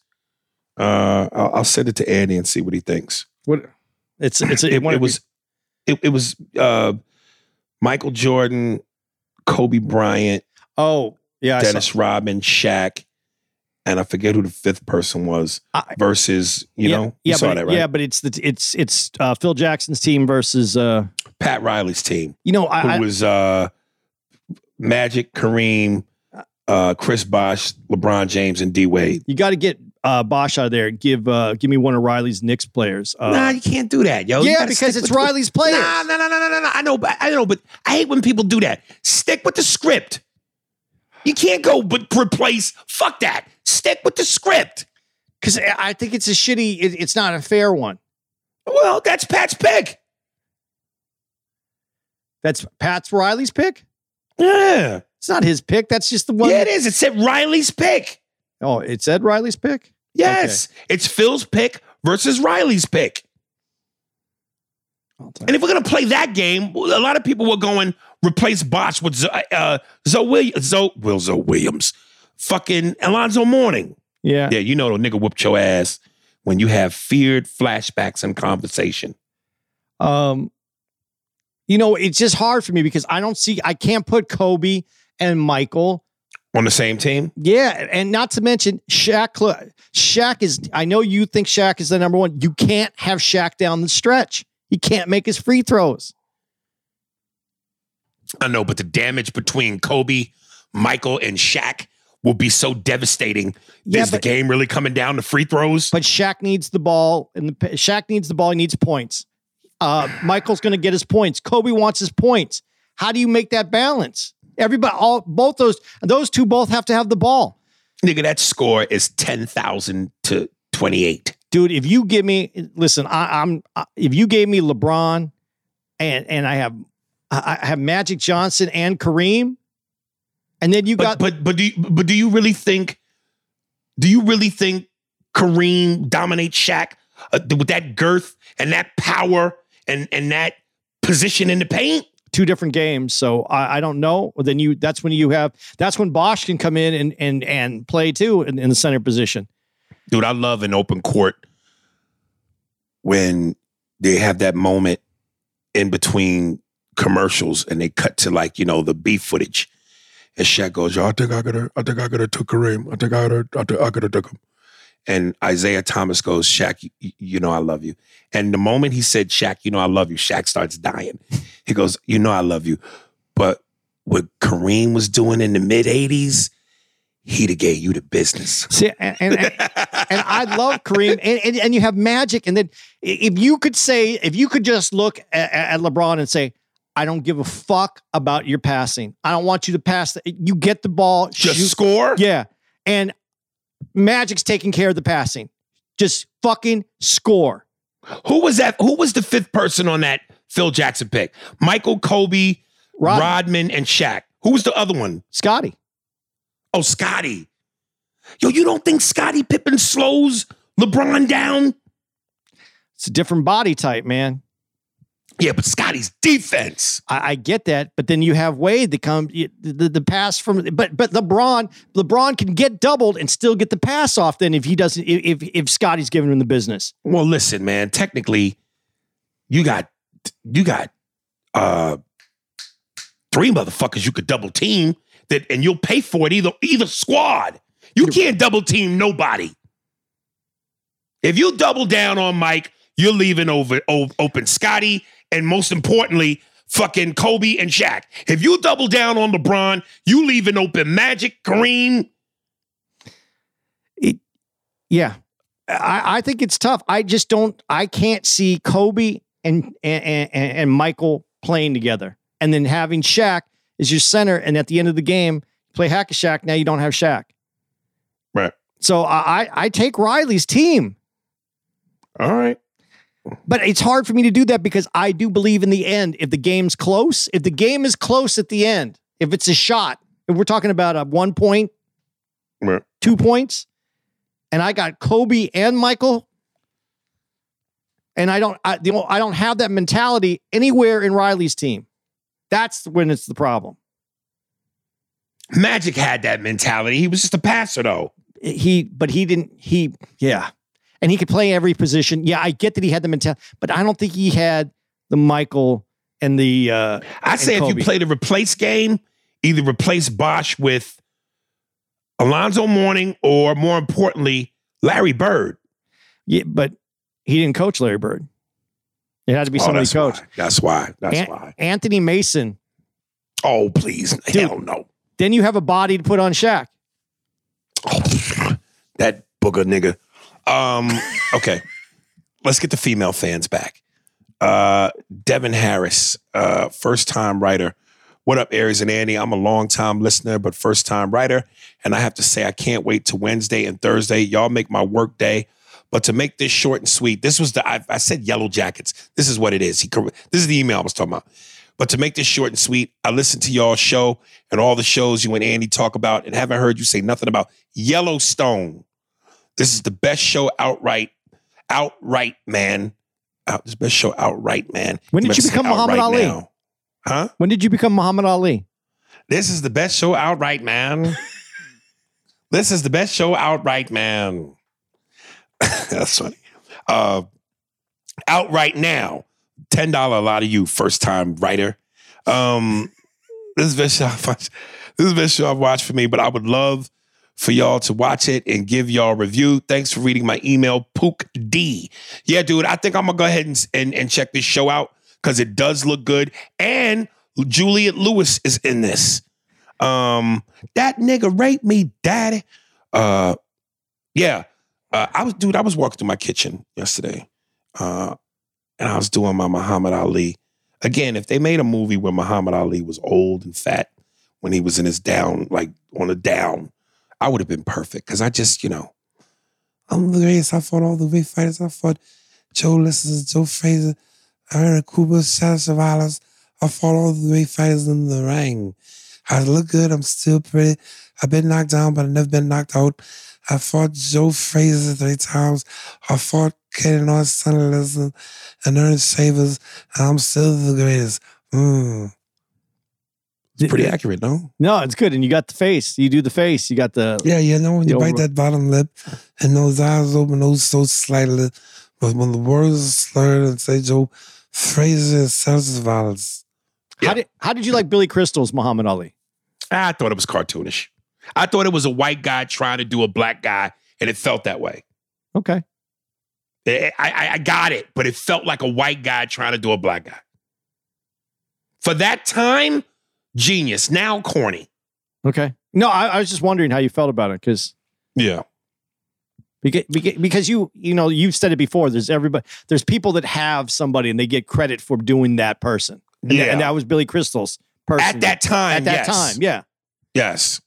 Speaker 3: Uh, I'll, I'll send it to Andy and see what he thinks.
Speaker 6: What? It's it's
Speaker 3: It,
Speaker 6: one
Speaker 3: it was, it, it was uh, Michael Jordan, Kobe Bryant,
Speaker 6: Oh yeah,
Speaker 3: Dennis Rodman, Shaq, and I forget who the fifth person was versus, you
Speaker 6: yeah,
Speaker 3: know, you
Speaker 6: yeah,
Speaker 3: saw
Speaker 6: but,
Speaker 3: that, right?
Speaker 6: Yeah, but it's the it's it's uh, Phil Jackson's team versus uh,
Speaker 3: Pat Riley's team,
Speaker 6: you know
Speaker 3: who
Speaker 6: I, I
Speaker 3: was uh, Magic, Kareem, uh, Chris Bosh, LeBron James, and D Wade.
Speaker 6: you got to get uh, Bosh out of there. Give uh, give me one of Riley's Knicks players. Uh,
Speaker 3: nah, you can't do that, yo.
Speaker 6: Yeah, because it's Riley's players.
Speaker 3: Nah, no, no, no, no, no, no. I know, but I know, but I hate when people do that. Stick with the script. You can't go but replace. Fuck that. Stick with the script.
Speaker 6: Because I think it's a shitty. It, it's not a fair one.
Speaker 3: Well, that's Pat's pick.
Speaker 6: That's Pat's Riley's pick.
Speaker 3: Yeah.
Speaker 6: It's not his pick. That's just the one.
Speaker 3: Yeah, it is. It said Riley's pick.
Speaker 6: Oh, it said Riley's pick.
Speaker 3: Yes. It's Phil's pick versus Riley's pick. And if we're going to play that game, a lot of people were going replace Bosh with Zo- uh, Zoe, Williams, Zoe, Will Zoe Williams, fucking Alonzo Mourning.
Speaker 6: Yeah.
Speaker 3: Yeah, you know the nigga whooped your ass when you have feared flashbacks and conversation.
Speaker 6: Um, you know, it's just hard for me because I don't see. I can't put Kobe and Michael.
Speaker 3: On the same team?
Speaker 6: Yeah, and not to mention Shaq. Shaq is. I know you think Shaq is the number one. You can't have Shaq down the stretch. He can't make his free throws.
Speaker 3: I know, but the damage between Kobe, Michael, and Shaq will be so devastating.
Speaker 6: Yeah,
Speaker 3: Is the game really coming down to free throws?
Speaker 6: But Shaq needs the ball, and the Shaq needs the ball. He needs points. Uh, Michael's going to get his points. Kobe wants his points. How do you make that balance? Everybody, all both those those two both have to have the ball,
Speaker 3: Nigga, that score is 10,000 to 28.
Speaker 6: dude. If you give me, listen, I, I'm I- if you gave me LeBron, and and I have I have Magic Johnson and Kareem, and then you
Speaker 3: But
Speaker 6: got
Speaker 3: but but do you, but do you really think do you really think Kareem dominates Shaq uh, with that girth and that power and and that position in the paint?
Speaker 6: two different games. So I, I don't know. Then you that's when you have that's when Bosh can come in and and and play too in, in the center position.
Speaker 3: Dude, I love an open court when they have that moment in between commercials and they cut to like, you know, the beef footage. And Shaq goes, Yo, I think I gotta, I think I gotta took Kareem. I think I I think I gotta took him. And Isiah Thomas goes, Shaq, you, you know I love you. And the moment he said, Shaq, you know I love you, Shaq starts dying. He goes, You know I love you. But what Kareem was doing in the mid 80s, he'd have gave you the business.
Speaker 6: See, and, and, and I love Kareem, and, and and you have Magic, and then if you could say, if you could just look at, at LeBron and say, I don't give a fuck about your passing. I don't want you to pass. The, you get the ball,
Speaker 3: Just
Speaker 6: shoot-
Speaker 3: score?
Speaker 6: yeah, and Magic's taking care of the passing. Just fucking score.
Speaker 3: Who was that? Who was the fifth person on that Phil Jackson pick? Michael, Kobe,
Speaker 6: Rod-
Speaker 3: Rodman, and Shaq. Who was the other one?
Speaker 6: Scottie.
Speaker 3: Oh, Scottie. Yo, you don't think Scottie Pippen slows LeBron down?
Speaker 6: It's a different body type, man.
Speaker 3: Yeah, but Scottie's defense.
Speaker 6: I, I get that, but then you have Wade that come the, the the pass from, but but LeBron LeBron can get doubled and still get the pass off. Then if he doesn't, if if, Scottie's giving him the business,
Speaker 3: Well, listen, man. Technically, you got you got uh three motherfuckers you could double team that, and you'll pay for it either either squad. You can't double team nobody. If you double down on Mike, you're leaving over open Scottie, and most importantly, fucking Kobe and Shaq. If you double down on LeBron, you leave an open Magic, Kareem.
Speaker 6: yeah, I, I think it's tough. I just don't. I can't see Kobe and and, and and Michael playing together, and then having Shaq as your center, and at the end of the game, play hack a Shaq. Now you don't have Shaq.
Speaker 3: Right.
Speaker 6: So I I, I take Riley's team.
Speaker 3: All right.
Speaker 6: But it's hard for me to do that because I do believe in the end, if the game's close, if the game is close at the end, if it's a shot, if we're talking about a one point,
Speaker 3: Right.
Speaker 6: two points, and I got Kobe and Michael, and I don't, I, the, I don't have that mentality anywhere in Riley's team. That's when it's the problem.
Speaker 3: Magic had that mentality. He was just a passer, though.
Speaker 6: He, but he didn't. He, yeah, and he could play every position. Yeah, I get that he had the mentality, but I don't think he had the Michael and the. uh
Speaker 3: I say if you play the replace game, either replace Bosh with Alonzo Mourning or more importantly, Larry Bird.
Speaker 6: Yeah, but he didn't coach Larry Bird. It had to be
Speaker 3: Oh,
Speaker 6: somebody
Speaker 3: that's
Speaker 6: coach.
Speaker 3: why. That's why. That's
Speaker 6: An-
Speaker 3: why.
Speaker 6: Anthony Mason.
Speaker 3: Oh, please. Hell no.
Speaker 6: Then you have a body to put on Shaq.
Speaker 3: Oh, that booger nigga. Um, okay. Let's get the female fans back. Uh, Devin Harris, uh, first time writer What up, Aries and Andy? I'm a long time listener, but first time writer. And I have to say, I can't wait to Wednesday and Thursday. Y'all make my work day. But to make this short and sweet, this was the, I, I said yellow jackets. This is what it is. He, this is the email I was talking about. But to make this short and sweet, I listened to y'all's show and all the shows you and Andy talk about and haven't heard you say nothing about Yellowstone. This is the best show outright, outright, man. Out, this best show outright, man.
Speaker 6: When did
Speaker 3: better
Speaker 6: you become Muhammad Ali?
Speaker 3: Huh?
Speaker 6: When did you become Muhammad Ali?
Speaker 3: This is the best show outright, man. this is the best show outright, man. That's funny. Uh, outright now, ten dollar a lot of you first time writer. Um, this is the best show. I've watched. This is the best show I've watched for me, but I would love for y'all to watch it and give y'all review. Thanks for reading my email, Pook D. Yeah, dude, I think I'm gonna go ahead and and, and check this show out because it does look good. And Juliette Lewis is in this. Um, that nigga raped me, daddy. Uh, yeah. Uh, I was, dude. I was walking through my kitchen yesterday, uh, and I was doing my Muhammad Ali. Again, if they made a movie where Muhammad Ali was old and fat when he was in his down, like on a down, I would have been perfect. Because I just, you know, I'm the greatest. I fought all the great fighters. I fought Joe Listen, Joe Frazier, Aaron Cooper, Shadow Savalas. I fought all the great fighters in the ring. I look good. I'm still pretty. I've been knocked down, but I've never been knocked out. I fought Joe Frazier three times. I fought Kenny North, Sonny Liston, and Ernest Shavers, and I'm still the greatest. Mm. It's pretty accurate, no?
Speaker 6: No, it's good. And you got the face. You do the face. You got the
Speaker 3: Yeah, you know, when you bite
Speaker 6: bro.
Speaker 3: that bottom lip and those eyes open, those so slightly, but when the words are slurred and say Joe Frazier senses violence.
Speaker 6: How did how did you like Billy Crystal's Muhammad Ali?
Speaker 3: I thought it was cartoonish. I thought it was a white guy trying to do a black guy, and it felt that way.
Speaker 6: Okay.
Speaker 3: Eh, eh, I, I, I got it, but it felt like a white guy trying to do a black guy. For that time, genius. Now corny.
Speaker 6: Okay. No, I, I was just wondering how you felt about it because
Speaker 3: Yeah.
Speaker 6: because because you you know you've said it before. There's everybody. There's people that have somebody and they get credit for doing that person. And, that,
Speaker 3: Yeah.
Speaker 6: and that was Billy Crystal's person
Speaker 3: At that time,
Speaker 6: At that
Speaker 3: yes.
Speaker 6: time, yeah.
Speaker 3: Yes.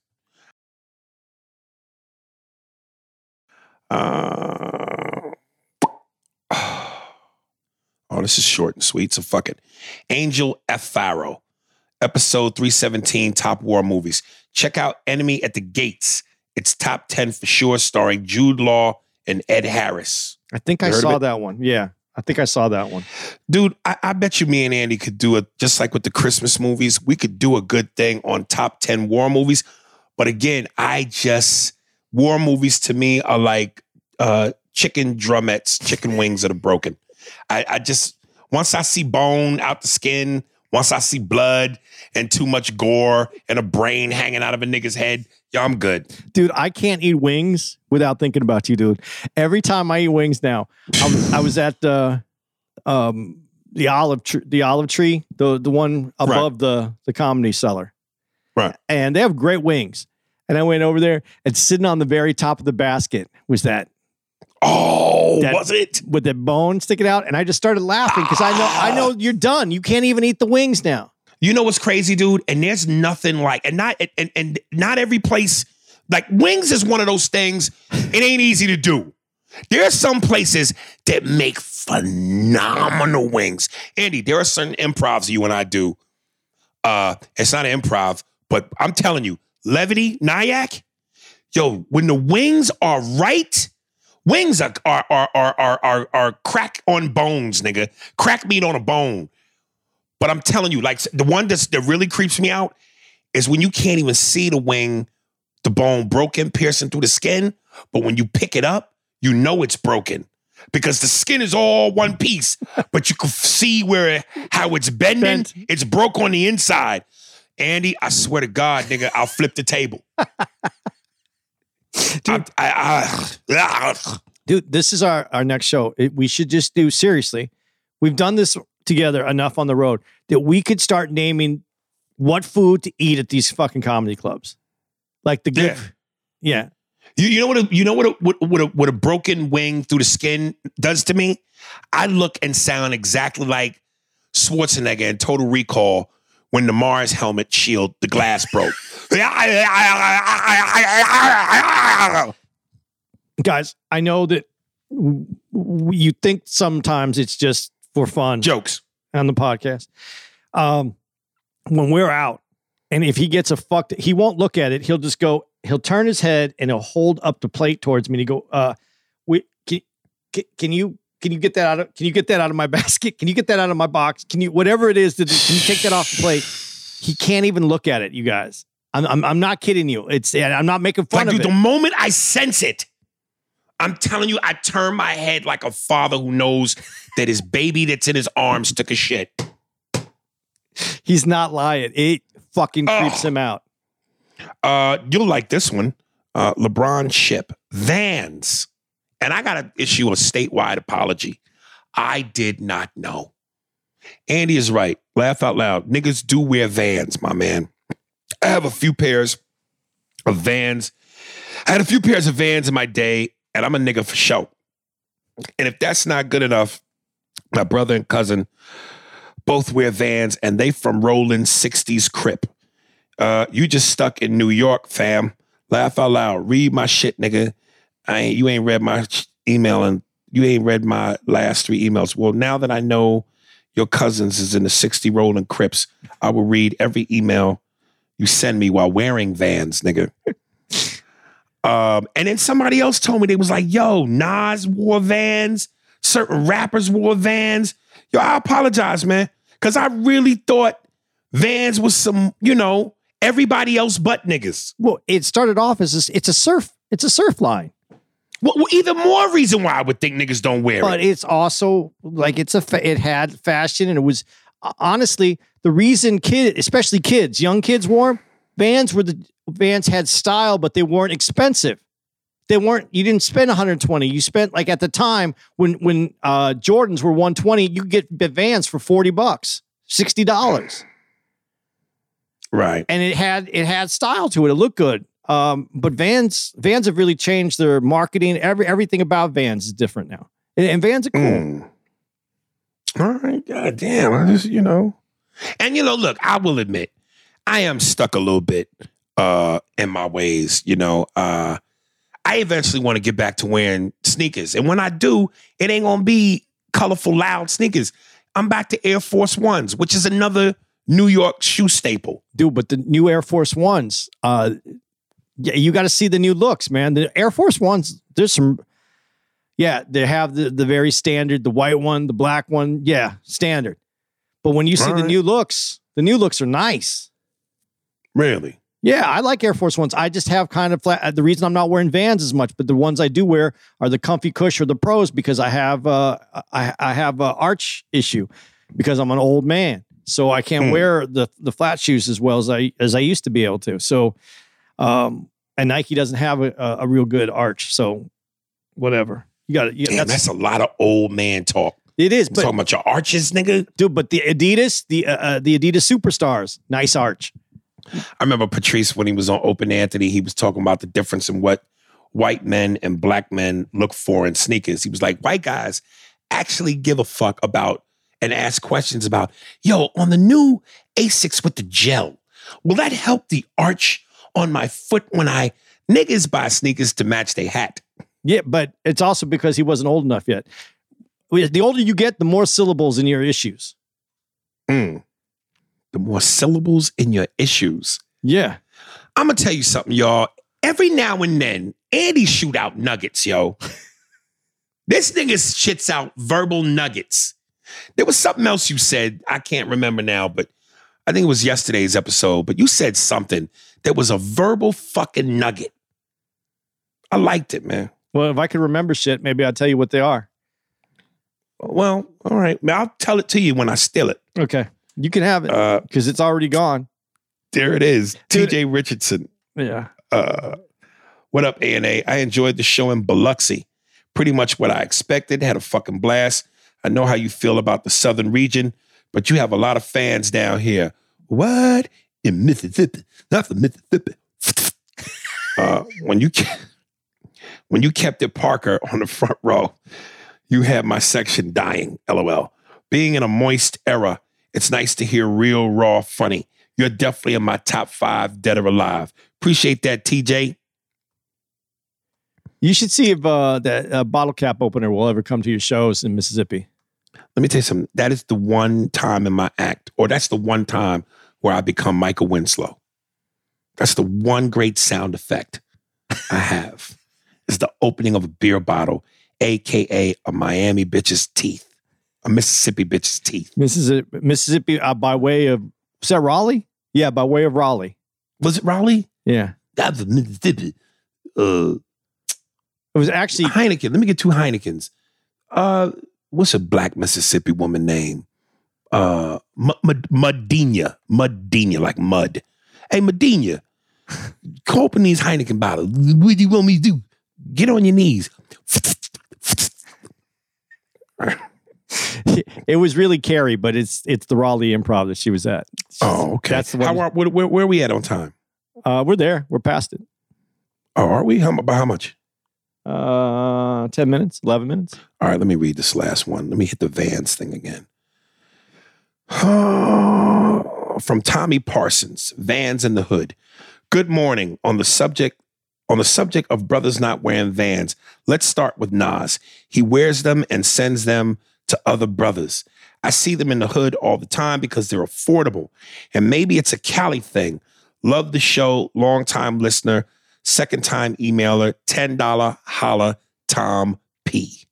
Speaker 3: Uh, oh, this is short and sweet, so fuck it. Angel F. Farrow, episode 317, Top War Movies. Check out Enemy at the Gates. It's top 10 for sure, starring Jude Law and Ed Harris.
Speaker 6: I think
Speaker 3: You
Speaker 6: I saw that one. Yeah, I think I saw that one.
Speaker 3: Dude, I, I bet you me and Andy could do it just like with the Christmas movies. We could do a good thing on top 10 war movies. But again, I just, war movies to me are like uh, chicken drumettes, chicken wings that are broken. I, I just, once I see bone out the skin, once I see blood and too much gore and a brain hanging out of a nigga's head, yo, I'm good.
Speaker 6: Dude, I can't eat wings without thinking about you, dude. Every time I eat wings now, I was, I was at the um the olive tree, the olive tree, the the one above the the comedy cellar.
Speaker 3: Right.
Speaker 6: And they have great wings. And I went over there and sitting on the very top of the basket was that
Speaker 3: Oh,
Speaker 6: That-
Speaker 3: was it?
Speaker 6: with the bone sticking out. And I just started laughing because I know I know you're done. You can't even eat the wings now.
Speaker 3: You know what's crazy, dude? And there's nothing like, and not and and not every place. Like wings is one of those things. It ain't easy to do. There are some places that make phenomenal wings. Andy, there are certain improvs you and I do. Uh, it's not an improv, but I'm telling you, levity, Nyack, yo, when the wings are right, wings are are are are are are, are crack on bones, nigga. Crack meat on a bone. But I'm telling you, like the one that's, that really creeps me out is when you can't even see the wing, the bone broken, piercing through the skin. But when you pick it up, you know it's broken because the skin is all one piece. but you can see where how it's bending.
Speaker 6: Bent.
Speaker 3: It's broke on the inside. Andy, I swear to God, nigga, I'll flip the table. I, I, I,
Speaker 6: dude this is our our next show It- we should just do seriously we've done this together enough on the road that we could start naming what food to eat at these fucking comedy clubs like the good yeah,
Speaker 3: You, you know what? A, you know what? A, what, what, a, what a broken wing through the skin does to me. I look and sound exactly like Schwarzenegger in Total Recall when the Mars helmet shield, the glass broke.
Speaker 6: Guys, I know that w- w- you think sometimes it's just for fun
Speaker 3: Jokes.
Speaker 6: on the podcast. Um, when we're out, and if he gets a fucked, he won't look at it. He'll just go. He'll turn his head and he'll hold up the plate towards me. And he go, "Uh, we can, can, can you can you get that out of can you get that out of my basket? Can you get that out of my box? Can you whatever it is? That can you take that off the plate? He can't even look at it. You guys, I'm I'm, I'm not kidding you. It's I'm not making fun
Speaker 3: Like,
Speaker 6: of
Speaker 3: dude,
Speaker 6: it.
Speaker 3: the moment I sense it, I'm telling you, I turn my head like a father who knows that his baby that's in his arms took a shit.
Speaker 6: He's not lying. It fucking creeps him out.
Speaker 3: Uh, you'll like this one. Uh, LeBron Ship Vans, and I got to issue a statewide apology. I did not know. Andy is right. Laugh out loud. Niggas do wear Vans, my man. I have a few pairs of Vans. I had a few pairs of Vans in my day, and I'm a nigga for show. And if that's not good enough, my brother and cousin both wear Vans, and they from Rollin 60s Crip. Uh, you just stuck in New York, fam. Laugh out loud. Read my shit, nigga. I ain't you ain't read my email and you ain't read my last three emails. Well, now that I know your cousins is in the 60 Rolling Crips, I will read every email you send me while wearing vans, nigga. um, and then somebody else told me they was like, yo, Nas wore vans, certain rappers wore vans. Yo, I apologize, man. Cause I really thought Vans was some, you know, everybody else but niggas.
Speaker 6: Well, it started off as it's a surf, it's a surf line.
Speaker 3: Well, even more reason why I would think niggas don't wear
Speaker 6: but
Speaker 3: it.
Speaker 6: But it's also like it's a fa- it had fashion and it was uh, honestly the reason kid especially kids young kids wore vans were the vans had style but they weren't expensive they weren't you didn't spend 120 you spent like at the time when when uh jordans were 120 you could get vans for 40 bucks 60 dollars
Speaker 3: Right.
Speaker 6: and it had it had style to it. It looked good. Um, but Vans Vans have really changed their marketing. Every everything about Vans is different now, and, and Vans are cool.
Speaker 3: Mm. All right. God damn. I just, you know. And you know, look, I will admit, I am stuck a little bit uh in my ways, you know. Uh I eventually want to get back to wearing sneakers. And when I do, it ain't gonna be colorful, loud sneakers. I'm back to Air Force Ones, which is another New York shoe staple.
Speaker 6: Dude, but the new Air Force Ones, uh, yeah, you got to see the new looks, man. The Air Force Ones, there's some. Yeah, they have the the very standard, the white one, the black one. Yeah, standard. But when you see the new looks, the new looks are nice.
Speaker 3: Really?
Speaker 6: Yeah, I like Air Force Ones. I just have kind of flat. uh, The reason I'm not wearing Vans as much, but the ones I do wear are the Comfy Cush or the Pros because I have uh, I I have a arch issue because I'm an old man, so I can't
Speaker 3: Hmm.
Speaker 6: wear the the flat shoes as well as I as I used to be able to. So, um, and Nike doesn't have a, a, a real good arch, so whatever. You got it.
Speaker 3: Damn,
Speaker 6: That's,
Speaker 3: that's a lot of old man talk.
Speaker 6: it is, but
Speaker 3: talking about your arches, nigga.
Speaker 6: dude, but the Adidas, the uh, uh, the Adidas Superstars, nice arch.
Speaker 3: I remember Patrice when he was on Opie and Anthony, he was talking about the difference in what white men and black men look for in sneakers. He was like, white guys actually give a fuck about and ask questions about, yo, on the new Asics with the gel, will that help the arch on my foot when I niggas buy sneakers to match their hat?
Speaker 6: Yeah, but it's also because he wasn't old enough yet. The older you get, the more syllables in your issues.
Speaker 3: Mm. The more syllables in your issues.
Speaker 6: Yeah.
Speaker 3: I'm gonna tell you something, y'all. Every now and then, Andy shoot out nuggets, yo. this nigga shits out verbal nuggets. There was something else you said. I can't remember now, but I think it was yesterday's episode. But you said something that was a verbal fucking nugget. I liked it, man.
Speaker 6: Well, if I could remember shit, maybe I'll tell you what they are.
Speaker 3: Well, all right. I'll tell it to you when I steal it.
Speaker 6: Okay. You can have it
Speaker 3: Uh,
Speaker 6: because it's already gone.
Speaker 3: there it is. TJ Richardson.
Speaker 6: Yeah.
Speaker 3: Uh, what up, ANA? I enjoyed the show in Biloxi. Pretty much what I expected. Had a fucking blast. I know how you feel about the southern region, but you have a lot of fans down here. What? In Mississippi. Not the Mississippi. Uh, when you ke- when you kept it Parker on the front row, you had my section dying. LOL. Being in a moist era It's nice to hear real, raw, funny. You're definitely in my top five, dead or alive. Appreciate that, TJ.
Speaker 6: You should see if uh, that uh, bottle cap opener will ever come to your shows in Mississippi.
Speaker 3: Let me tell you something. That is the one time in my act, or that's the one time where I become Michael Winslow. That's the one great sound effect I have. is the opening of a beer bottle, aka a Miami bitch's teeth, a Mississippi bitch's teeth.
Speaker 6: Mississippi, Mississippi uh, by way of is that Raleigh? Yeah, by way of Raleigh.
Speaker 3: Was it Raleigh?
Speaker 6: Yeah,
Speaker 3: That's a Mississippi. Uh,
Speaker 6: it was actually
Speaker 3: Heineken. Let me get two Heinekens. Uh, what's a black Mississippi woman name? Uh, M- M- Mudina. Mudina, like mud. Hey, Mudina, open these Heineken bottles. What do you want me to do? Get on your knees.
Speaker 6: it was really Cary, but it's it's the Raleigh Improv that she was at.
Speaker 3: Oh, okay.
Speaker 6: That's the one.
Speaker 3: How are, where, where, where are we at on time?
Speaker 6: Uh, we're there. We're past it.
Speaker 3: Oh, are we? How, by how much?
Speaker 6: Uh, ten minutes, eleven minutes.
Speaker 3: All right, let me read this last one. Let me hit the Vans thing again. From Tommy Parsons, Vans in the Hood. Good morning. On the subject on the subject of brothers not wearing Vans, let's start with Nas. He wears them and sends them to other brothers. I see them in the hood all the time because they're affordable. And maybe it's a Cali thing. Love the show, long time listener, second time emailer, $10 holla Tom P.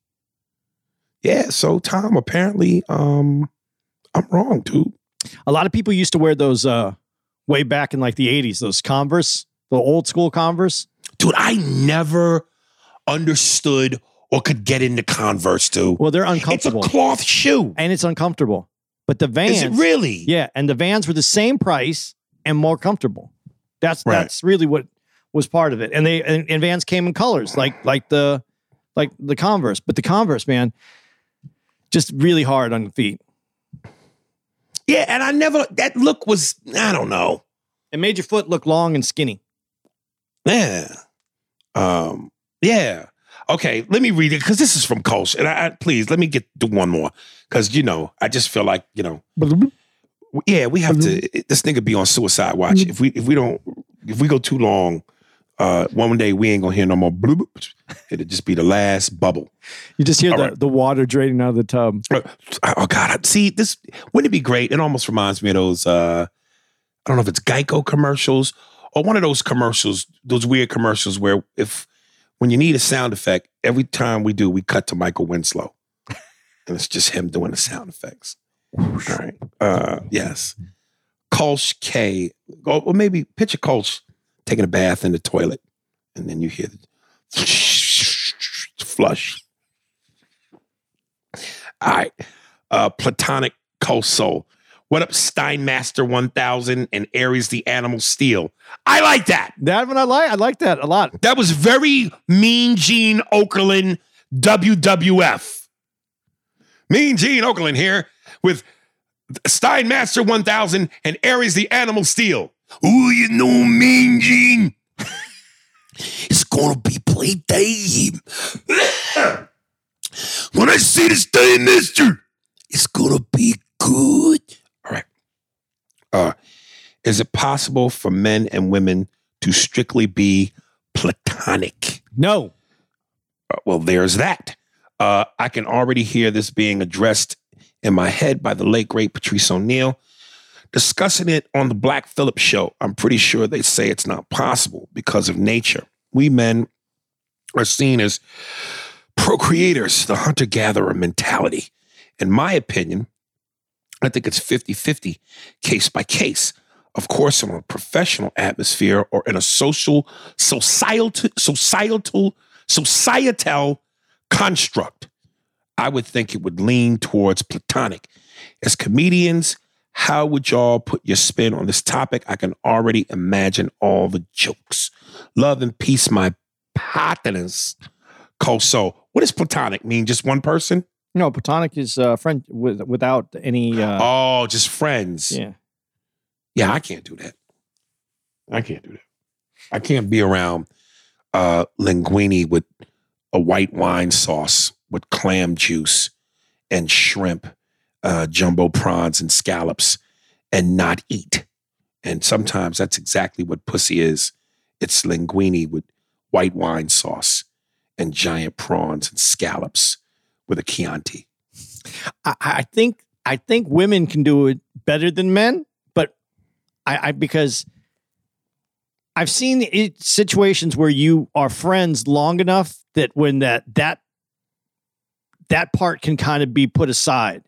Speaker 3: Yeah, so Tom, apparently, um, I'm wrong, dude.
Speaker 6: A lot of people used to wear those uh, way back in like the '80s. Those Converse, the old school Converse.
Speaker 3: Dude, I never understood or could get into Converse, dude.
Speaker 6: Well, they're uncomfortable.
Speaker 3: It's a cloth shoe.
Speaker 6: and it's uncomfortable. But the Vans,
Speaker 3: Is it really?
Speaker 6: yeah, and the Vans were the same price and more comfortable. That's
Speaker 3: Right.
Speaker 6: that's really what was part of it. And they and, and Vans came in colors like like the like the Converse, but the Converse, man, just really hard on the feet.
Speaker 3: Yeah, and I never, that look was, I don't know.
Speaker 6: It made your foot look long and skinny.
Speaker 3: Yeah. Um, yeah. Okay, let me read it because this is from Kolsch. And I, I please let me get to one more. Cause you know, I just feel like, you know, yeah, we have to this nigga be on suicide watch. If we if we don't if we go too long, uh one day we ain't gonna hear no more bloop. It'll just be the last bubble.
Speaker 6: You just hear
Speaker 3: All
Speaker 6: the,
Speaker 3: right.
Speaker 6: the water draining out of the tub.
Speaker 3: Uh, Oh God! See this? Wouldn't it be great? It almost reminds me of those. uh I don't know if it's Geico commercials or one of those commercials, those weird commercials where if when you need a sound effect, every time we do, we cut to Michael Winslow, and it's just him doing the sound effects. All right. Uh, yes. Kolsch K, or or maybe picture Kolsch taking a bath in the toilet, and then you hear the flush. All right. Uh, Platonic Coast Soul. What up, Steinmaster 1000 and Aries the Animal Steel? I like that.
Speaker 6: That one I like. I like that a lot.
Speaker 3: That was very Mean Gene Okerlund WWF. Mean Gene Okerlund here with Steinmaster 1000 and Aries the Animal Steel. Ooh, you know Mean Gene. it's gonna be playtime. when I see this day, mister, it's gonna be good. All right. Uh, is it possible for men and women to strictly be platonic?
Speaker 6: No.
Speaker 3: Uh, well, there's that. Uh, I can already hear this being addressed in my head by the late great Patrice O'Neal. Discussing it on the Black Phillip show, I'm pretty sure they say it's not possible because of nature. We men are seen as procreators, the hunter gatherer mentality. In my opinion, I think it's 50 50, case by case. Of course, in a professional atmosphere or in a social, societal, societal, societal construct, I would think it would lean towards platonic. As comedians, how would y'all put your spin on this topic? I can already imagine all the jokes. Love and peace, my partners. Koso. What does platonic mean? Just one person?
Speaker 6: No, platonic is uh, friend with, without any. Uh,
Speaker 3: Oh, just friends.
Speaker 6: yeah.
Speaker 3: Yeah, I can't do that. I can't do that. I can't be around uh linguine with a white wine sauce with clam juice and shrimp uh, jumbo prawns and scallops and not eat. And sometimes that's exactly what pussy is. It's linguine with white wine sauce and giant prawns and scallops with a Chianti.
Speaker 6: I, I think I think women can do it better than men, but I, I because I've seen it, situations where you are friends long enough that when that that that part can kind of be put aside.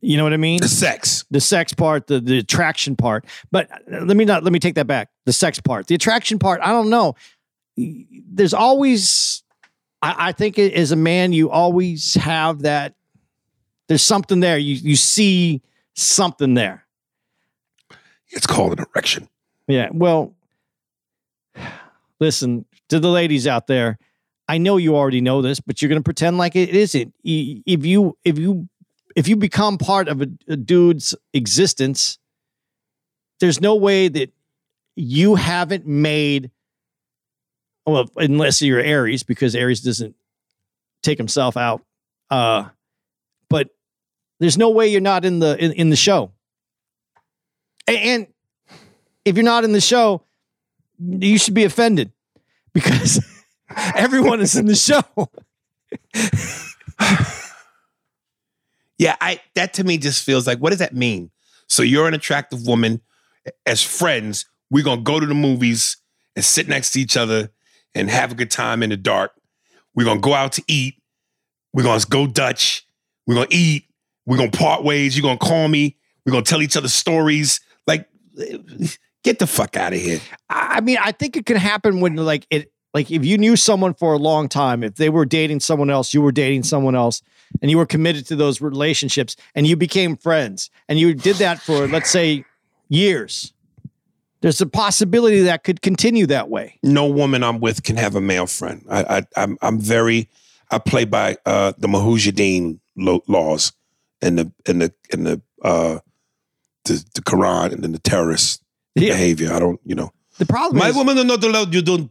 Speaker 6: You know what I mean?
Speaker 3: The sex.
Speaker 6: the sex part, the the attraction part. But uh, let me not let me take that back. The sex part, the attraction part. I don't know. There's always, I, I think, as a man, you always have that. There's something there. You you see something there.
Speaker 3: It's called an erection.
Speaker 6: Yeah. Well, listen to the ladies out there. I know you already know this, but you're going to pretend like it isn't. If you if you if you become part of a, a dude's existence, there's no way that you haven't made. Well, unless you're Aries, because Aries doesn't take himself out. Uh, but there's no way you're not in the in, in the show. A- and if you're not in the show, you should be offended because everyone is in the show.
Speaker 3: Yeah, I that to me just feels like what does that mean? So you're an attractive woman. As friends, we're gonna go to the movies and sit next to each other and have a good time in the dark. We're gonna go out to eat. We're gonna go Dutch. We're gonna eat. We're gonna part ways. You're gonna call me. We're gonna tell each other stories. Like, eh, get the fuck out of here.
Speaker 6: I I mean, I think it can happen when like it like if you knew someone for a long time, if they were dating someone else, you were dating someone else, and you were committed to those relationships and you became friends and you did that for let's say years. There's a possibility that could continue that way.
Speaker 3: no woman I'm with can have a male friend. I, I I'm I'm very I play by uh, the Mujahideen lo- laws and the and the and the uh, the, the Quran and then the terrorist
Speaker 6: Yeah.
Speaker 3: behavior. I don't, you know.
Speaker 6: The problem
Speaker 3: My
Speaker 6: is
Speaker 3: woman are not allowed. You don't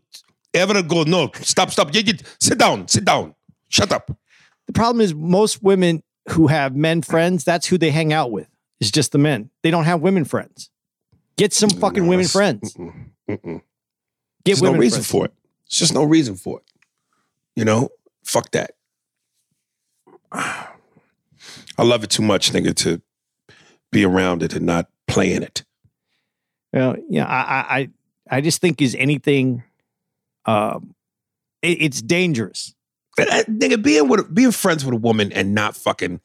Speaker 3: ever go. No, stop, stop. You, you- sit down, sit down. Shut up.
Speaker 6: the problem is most women who have men friends, that's who they hang out with. It's just the men. They don't have women friends. Get some fucking
Speaker 3: No,
Speaker 6: women friends.
Speaker 3: Mm-mm, mm-mm.
Speaker 6: Get
Speaker 3: There's no reason
Speaker 6: friends.
Speaker 3: for it. It's just no reason for it. You know, fuck that. I love it too much, nigga, to be around it and not play in it.
Speaker 6: Well, yeah, I, I, I- I just think is anything, um, it- it's dangerous.
Speaker 3: Uh, nigga, being with being friends with a woman and not fucking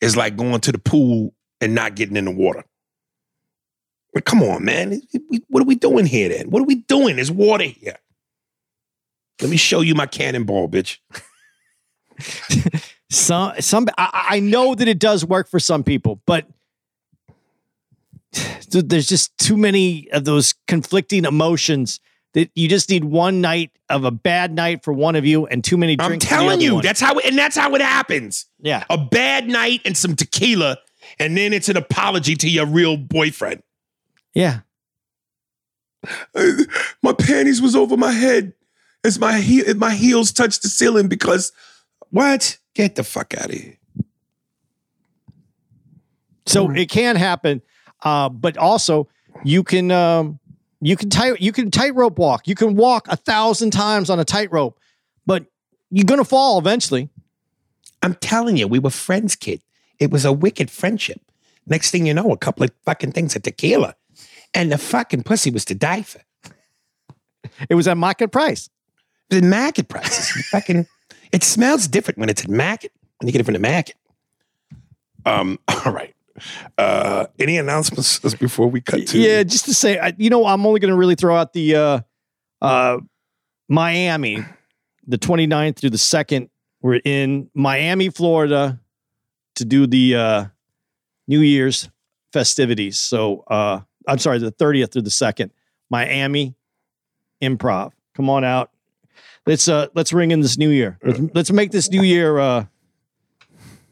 Speaker 3: is like going to the pool and not getting in the water. Like, come on, man. What are we doing here then? What are we doing? There's water here. Let me show you my cannonball, bitch.
Speaker 6: Some, some, I, I know that it does work for some people, but there's just too many of those conflicting emotions that you just need one night of a bad night for one of you and too many
Speaker 3: I'm
Speaker 6: drinks. the
Speaker 3: telling you,
Speaker 6: one.
Speaker 3: that's how it, and that's how it happens.
Speaker 6: yeah.
Speaker 3: A bad night and some tequila, and then it's an apology to your real boyfriend.
Speaker 6: Yeah.
Speaker 3: my panties was over my head as my heel, my heels touched the ceiling because what? Get the fuck out of here.
Speaker 6: So it can happen, uh, but also you can um, you can tight you can tightrope walk. You can walk a thousand times on a tightrope, but you're gonna fall eventually.
Speaker 3: I'm telling you, we were friends, kid. It was a wicked friendship. Next thing you know, a couple of fucking things of tequila, and the fucking pussy was to die for.
Speaker 6: It was at market price.
Speaker 3: The market prices, fucking, it smells different when it's at market. When you get it from the market. Um. All right. Uh. Any announcements before we cut to?
Speaker 6: Yeah, just to say, I, you know, I'm only gonna really throw out the uh, uh, Miami, the 29th through the second. We're in Miami, Florida, to do the uh, New Year's festivities. So uh, I'm sorry, the 30th through the second, Miami Improv. Come on out. Let's uh let's ring in this new year. Let's, let's make this new year uh,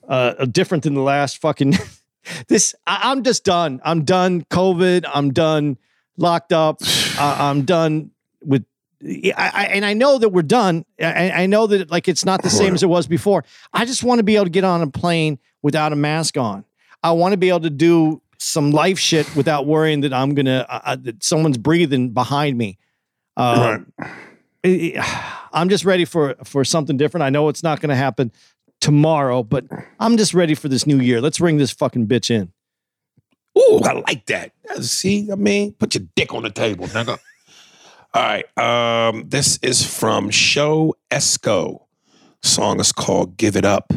Speaker 6: uh different than the last fucking. this I, I'm just done. I'm done. COVID. I'm done. Locked up. I, I'm done with I, I, and I know that we're done. I, I know that like it's not the same as it was before. I just want to be able to get on a plane without a mask on. I want to be able to do some life shit without worrying that I'm gonna uh, uh, that someone's breathing behind me. Uh, I'm just ready for for something different. I know it's not going to happen tomorrow, but I'm just ready for this new year. Let's ring this fucking bitch in.
Speaker 3: Ooh, I like that. See, I mean, put your dick on the table, nigga. All right. Um, this is from Sho Esko. Song is called Give It Up.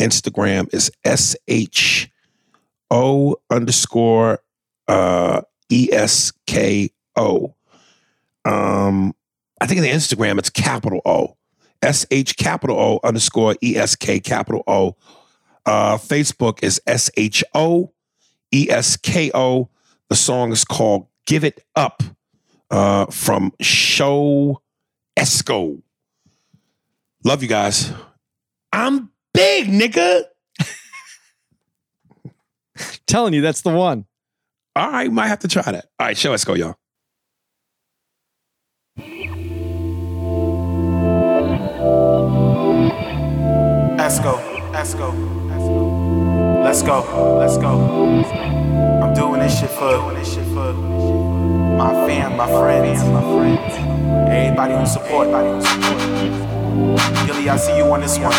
Speaker 3: Instagram is S H O underscore uh E S K O. Um, I think in the Instagram it's capital O. S H capital O underscore E S K capital O. Uh, Facebook is S H O E S K O. The song is called Give It Up uh, from Sho Esko. Love you guys. I'm big, nigga.
Speaker 6: Telling you, that's the one.
Speaker 3: All right, we might have to try that. All right, Sho Esko, y'all.
Speaker 8: Let's go, let's go. Let's go, let's go. I'm doing this shit for, doing this shit for my fam, my friends, my friends. Everybody who support, everybody who support. Gilly, I see you on this one.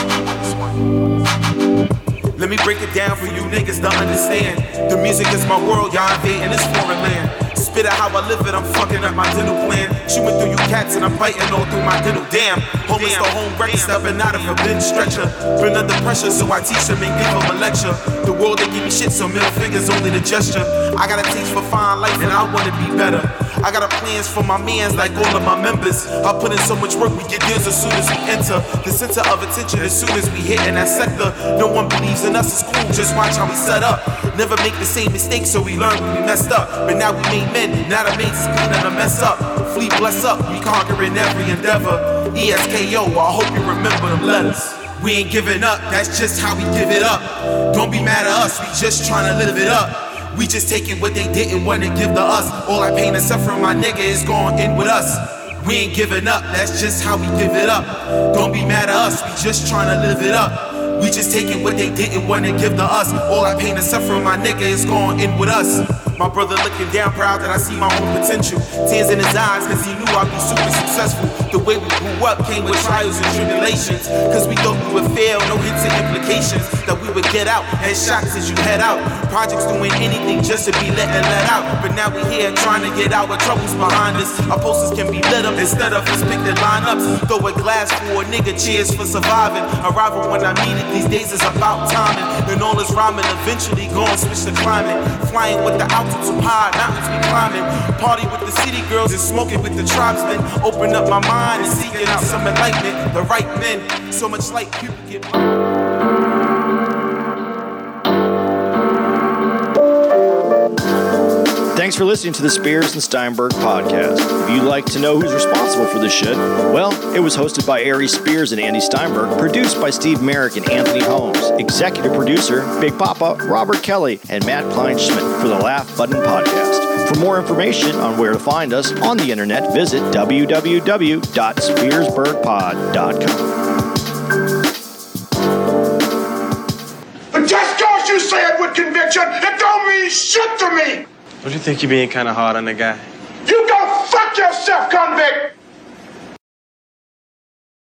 Speaker 8: Let me break it down for you niggas to understand. The music is my world, y'all invading this foreign land. Spit out how I live it, I'm fucking up my dental plan. Chewing through you cats and I'm biting all through my dental. Damn, homeless the home wreck, stepping out of a bench stretcher. Been under pressure, so I teach them and give them a lecture. The world they give me shit, so middle fingers only the gesture. I got a taste for fine life and I wanna be better. I got a plans for my mans like all of my members. I put in so much work, we get deals as soon as we enter. The center of attention as soon as we hit in that sector. No one believes in us, it's cool, just watch how we set up. Never make the same mistakes, so we learn when we messed up. But now we made men, now the mates is cleaning the mess up. Fleet bless up, we conquering every endeavor. ESKO, I hope you remember them letters. We ain't giving up, that's just how we give it up. Don't be mad at us, we just trying to live it up. We just taking what they didn't want to give to us. All our pain and suffering, my nigga, is going in with us. We ain't giving up, that's just how we give it up. Don't be mad at us, we just trying to live it up. We just taking what they didn't want to give to us. All our pain and suffering, my nigga, is going in with us. My brother looking down, proud that I see my own potential. Tears in his eyes, cause he knew I'd be super successful. The way we grew up came with trials and tribulations. Cause we thought we would fail, no hints and implications. That we would get out, and shots as you head out. Projects doing anything just to be let and let out. But now we here trying to get out with troubles behind us. Our posters can be lit up instead of us picking lineups. Throw a glass for a nigga, cheers for surviving. Arrival when I need it, these days is about timing. And all this rhyming, eventually going switch the climate. Flying with the altitude high, mountains we climbing. Party with the city girls and smoking with the tribesmen. Open up my mind and seeking out some enlightenment. The right men, so much light, people get
Speaker 9: Thanks for listening to the Spears and Steinberg podcast. If you'd like to know who's responsible for this shit, well, it was hosted by Ari Spears and Andy Steinberg, produced by Steve Merrick and Anthony Holmes, executive producer Big Papa Robert Kelly and Matt Kleinschmidt for the Laugh Button podcast. For more information on where to find us on the internet, visit www.spearsburgpod.com.
Speaker 2: But just cause you say it with conviction, it don't mean shit to me.
Speaker 10: Don't you think you're being kind of hard on the guy?
Speaker 2: You go fuck yourself, convict!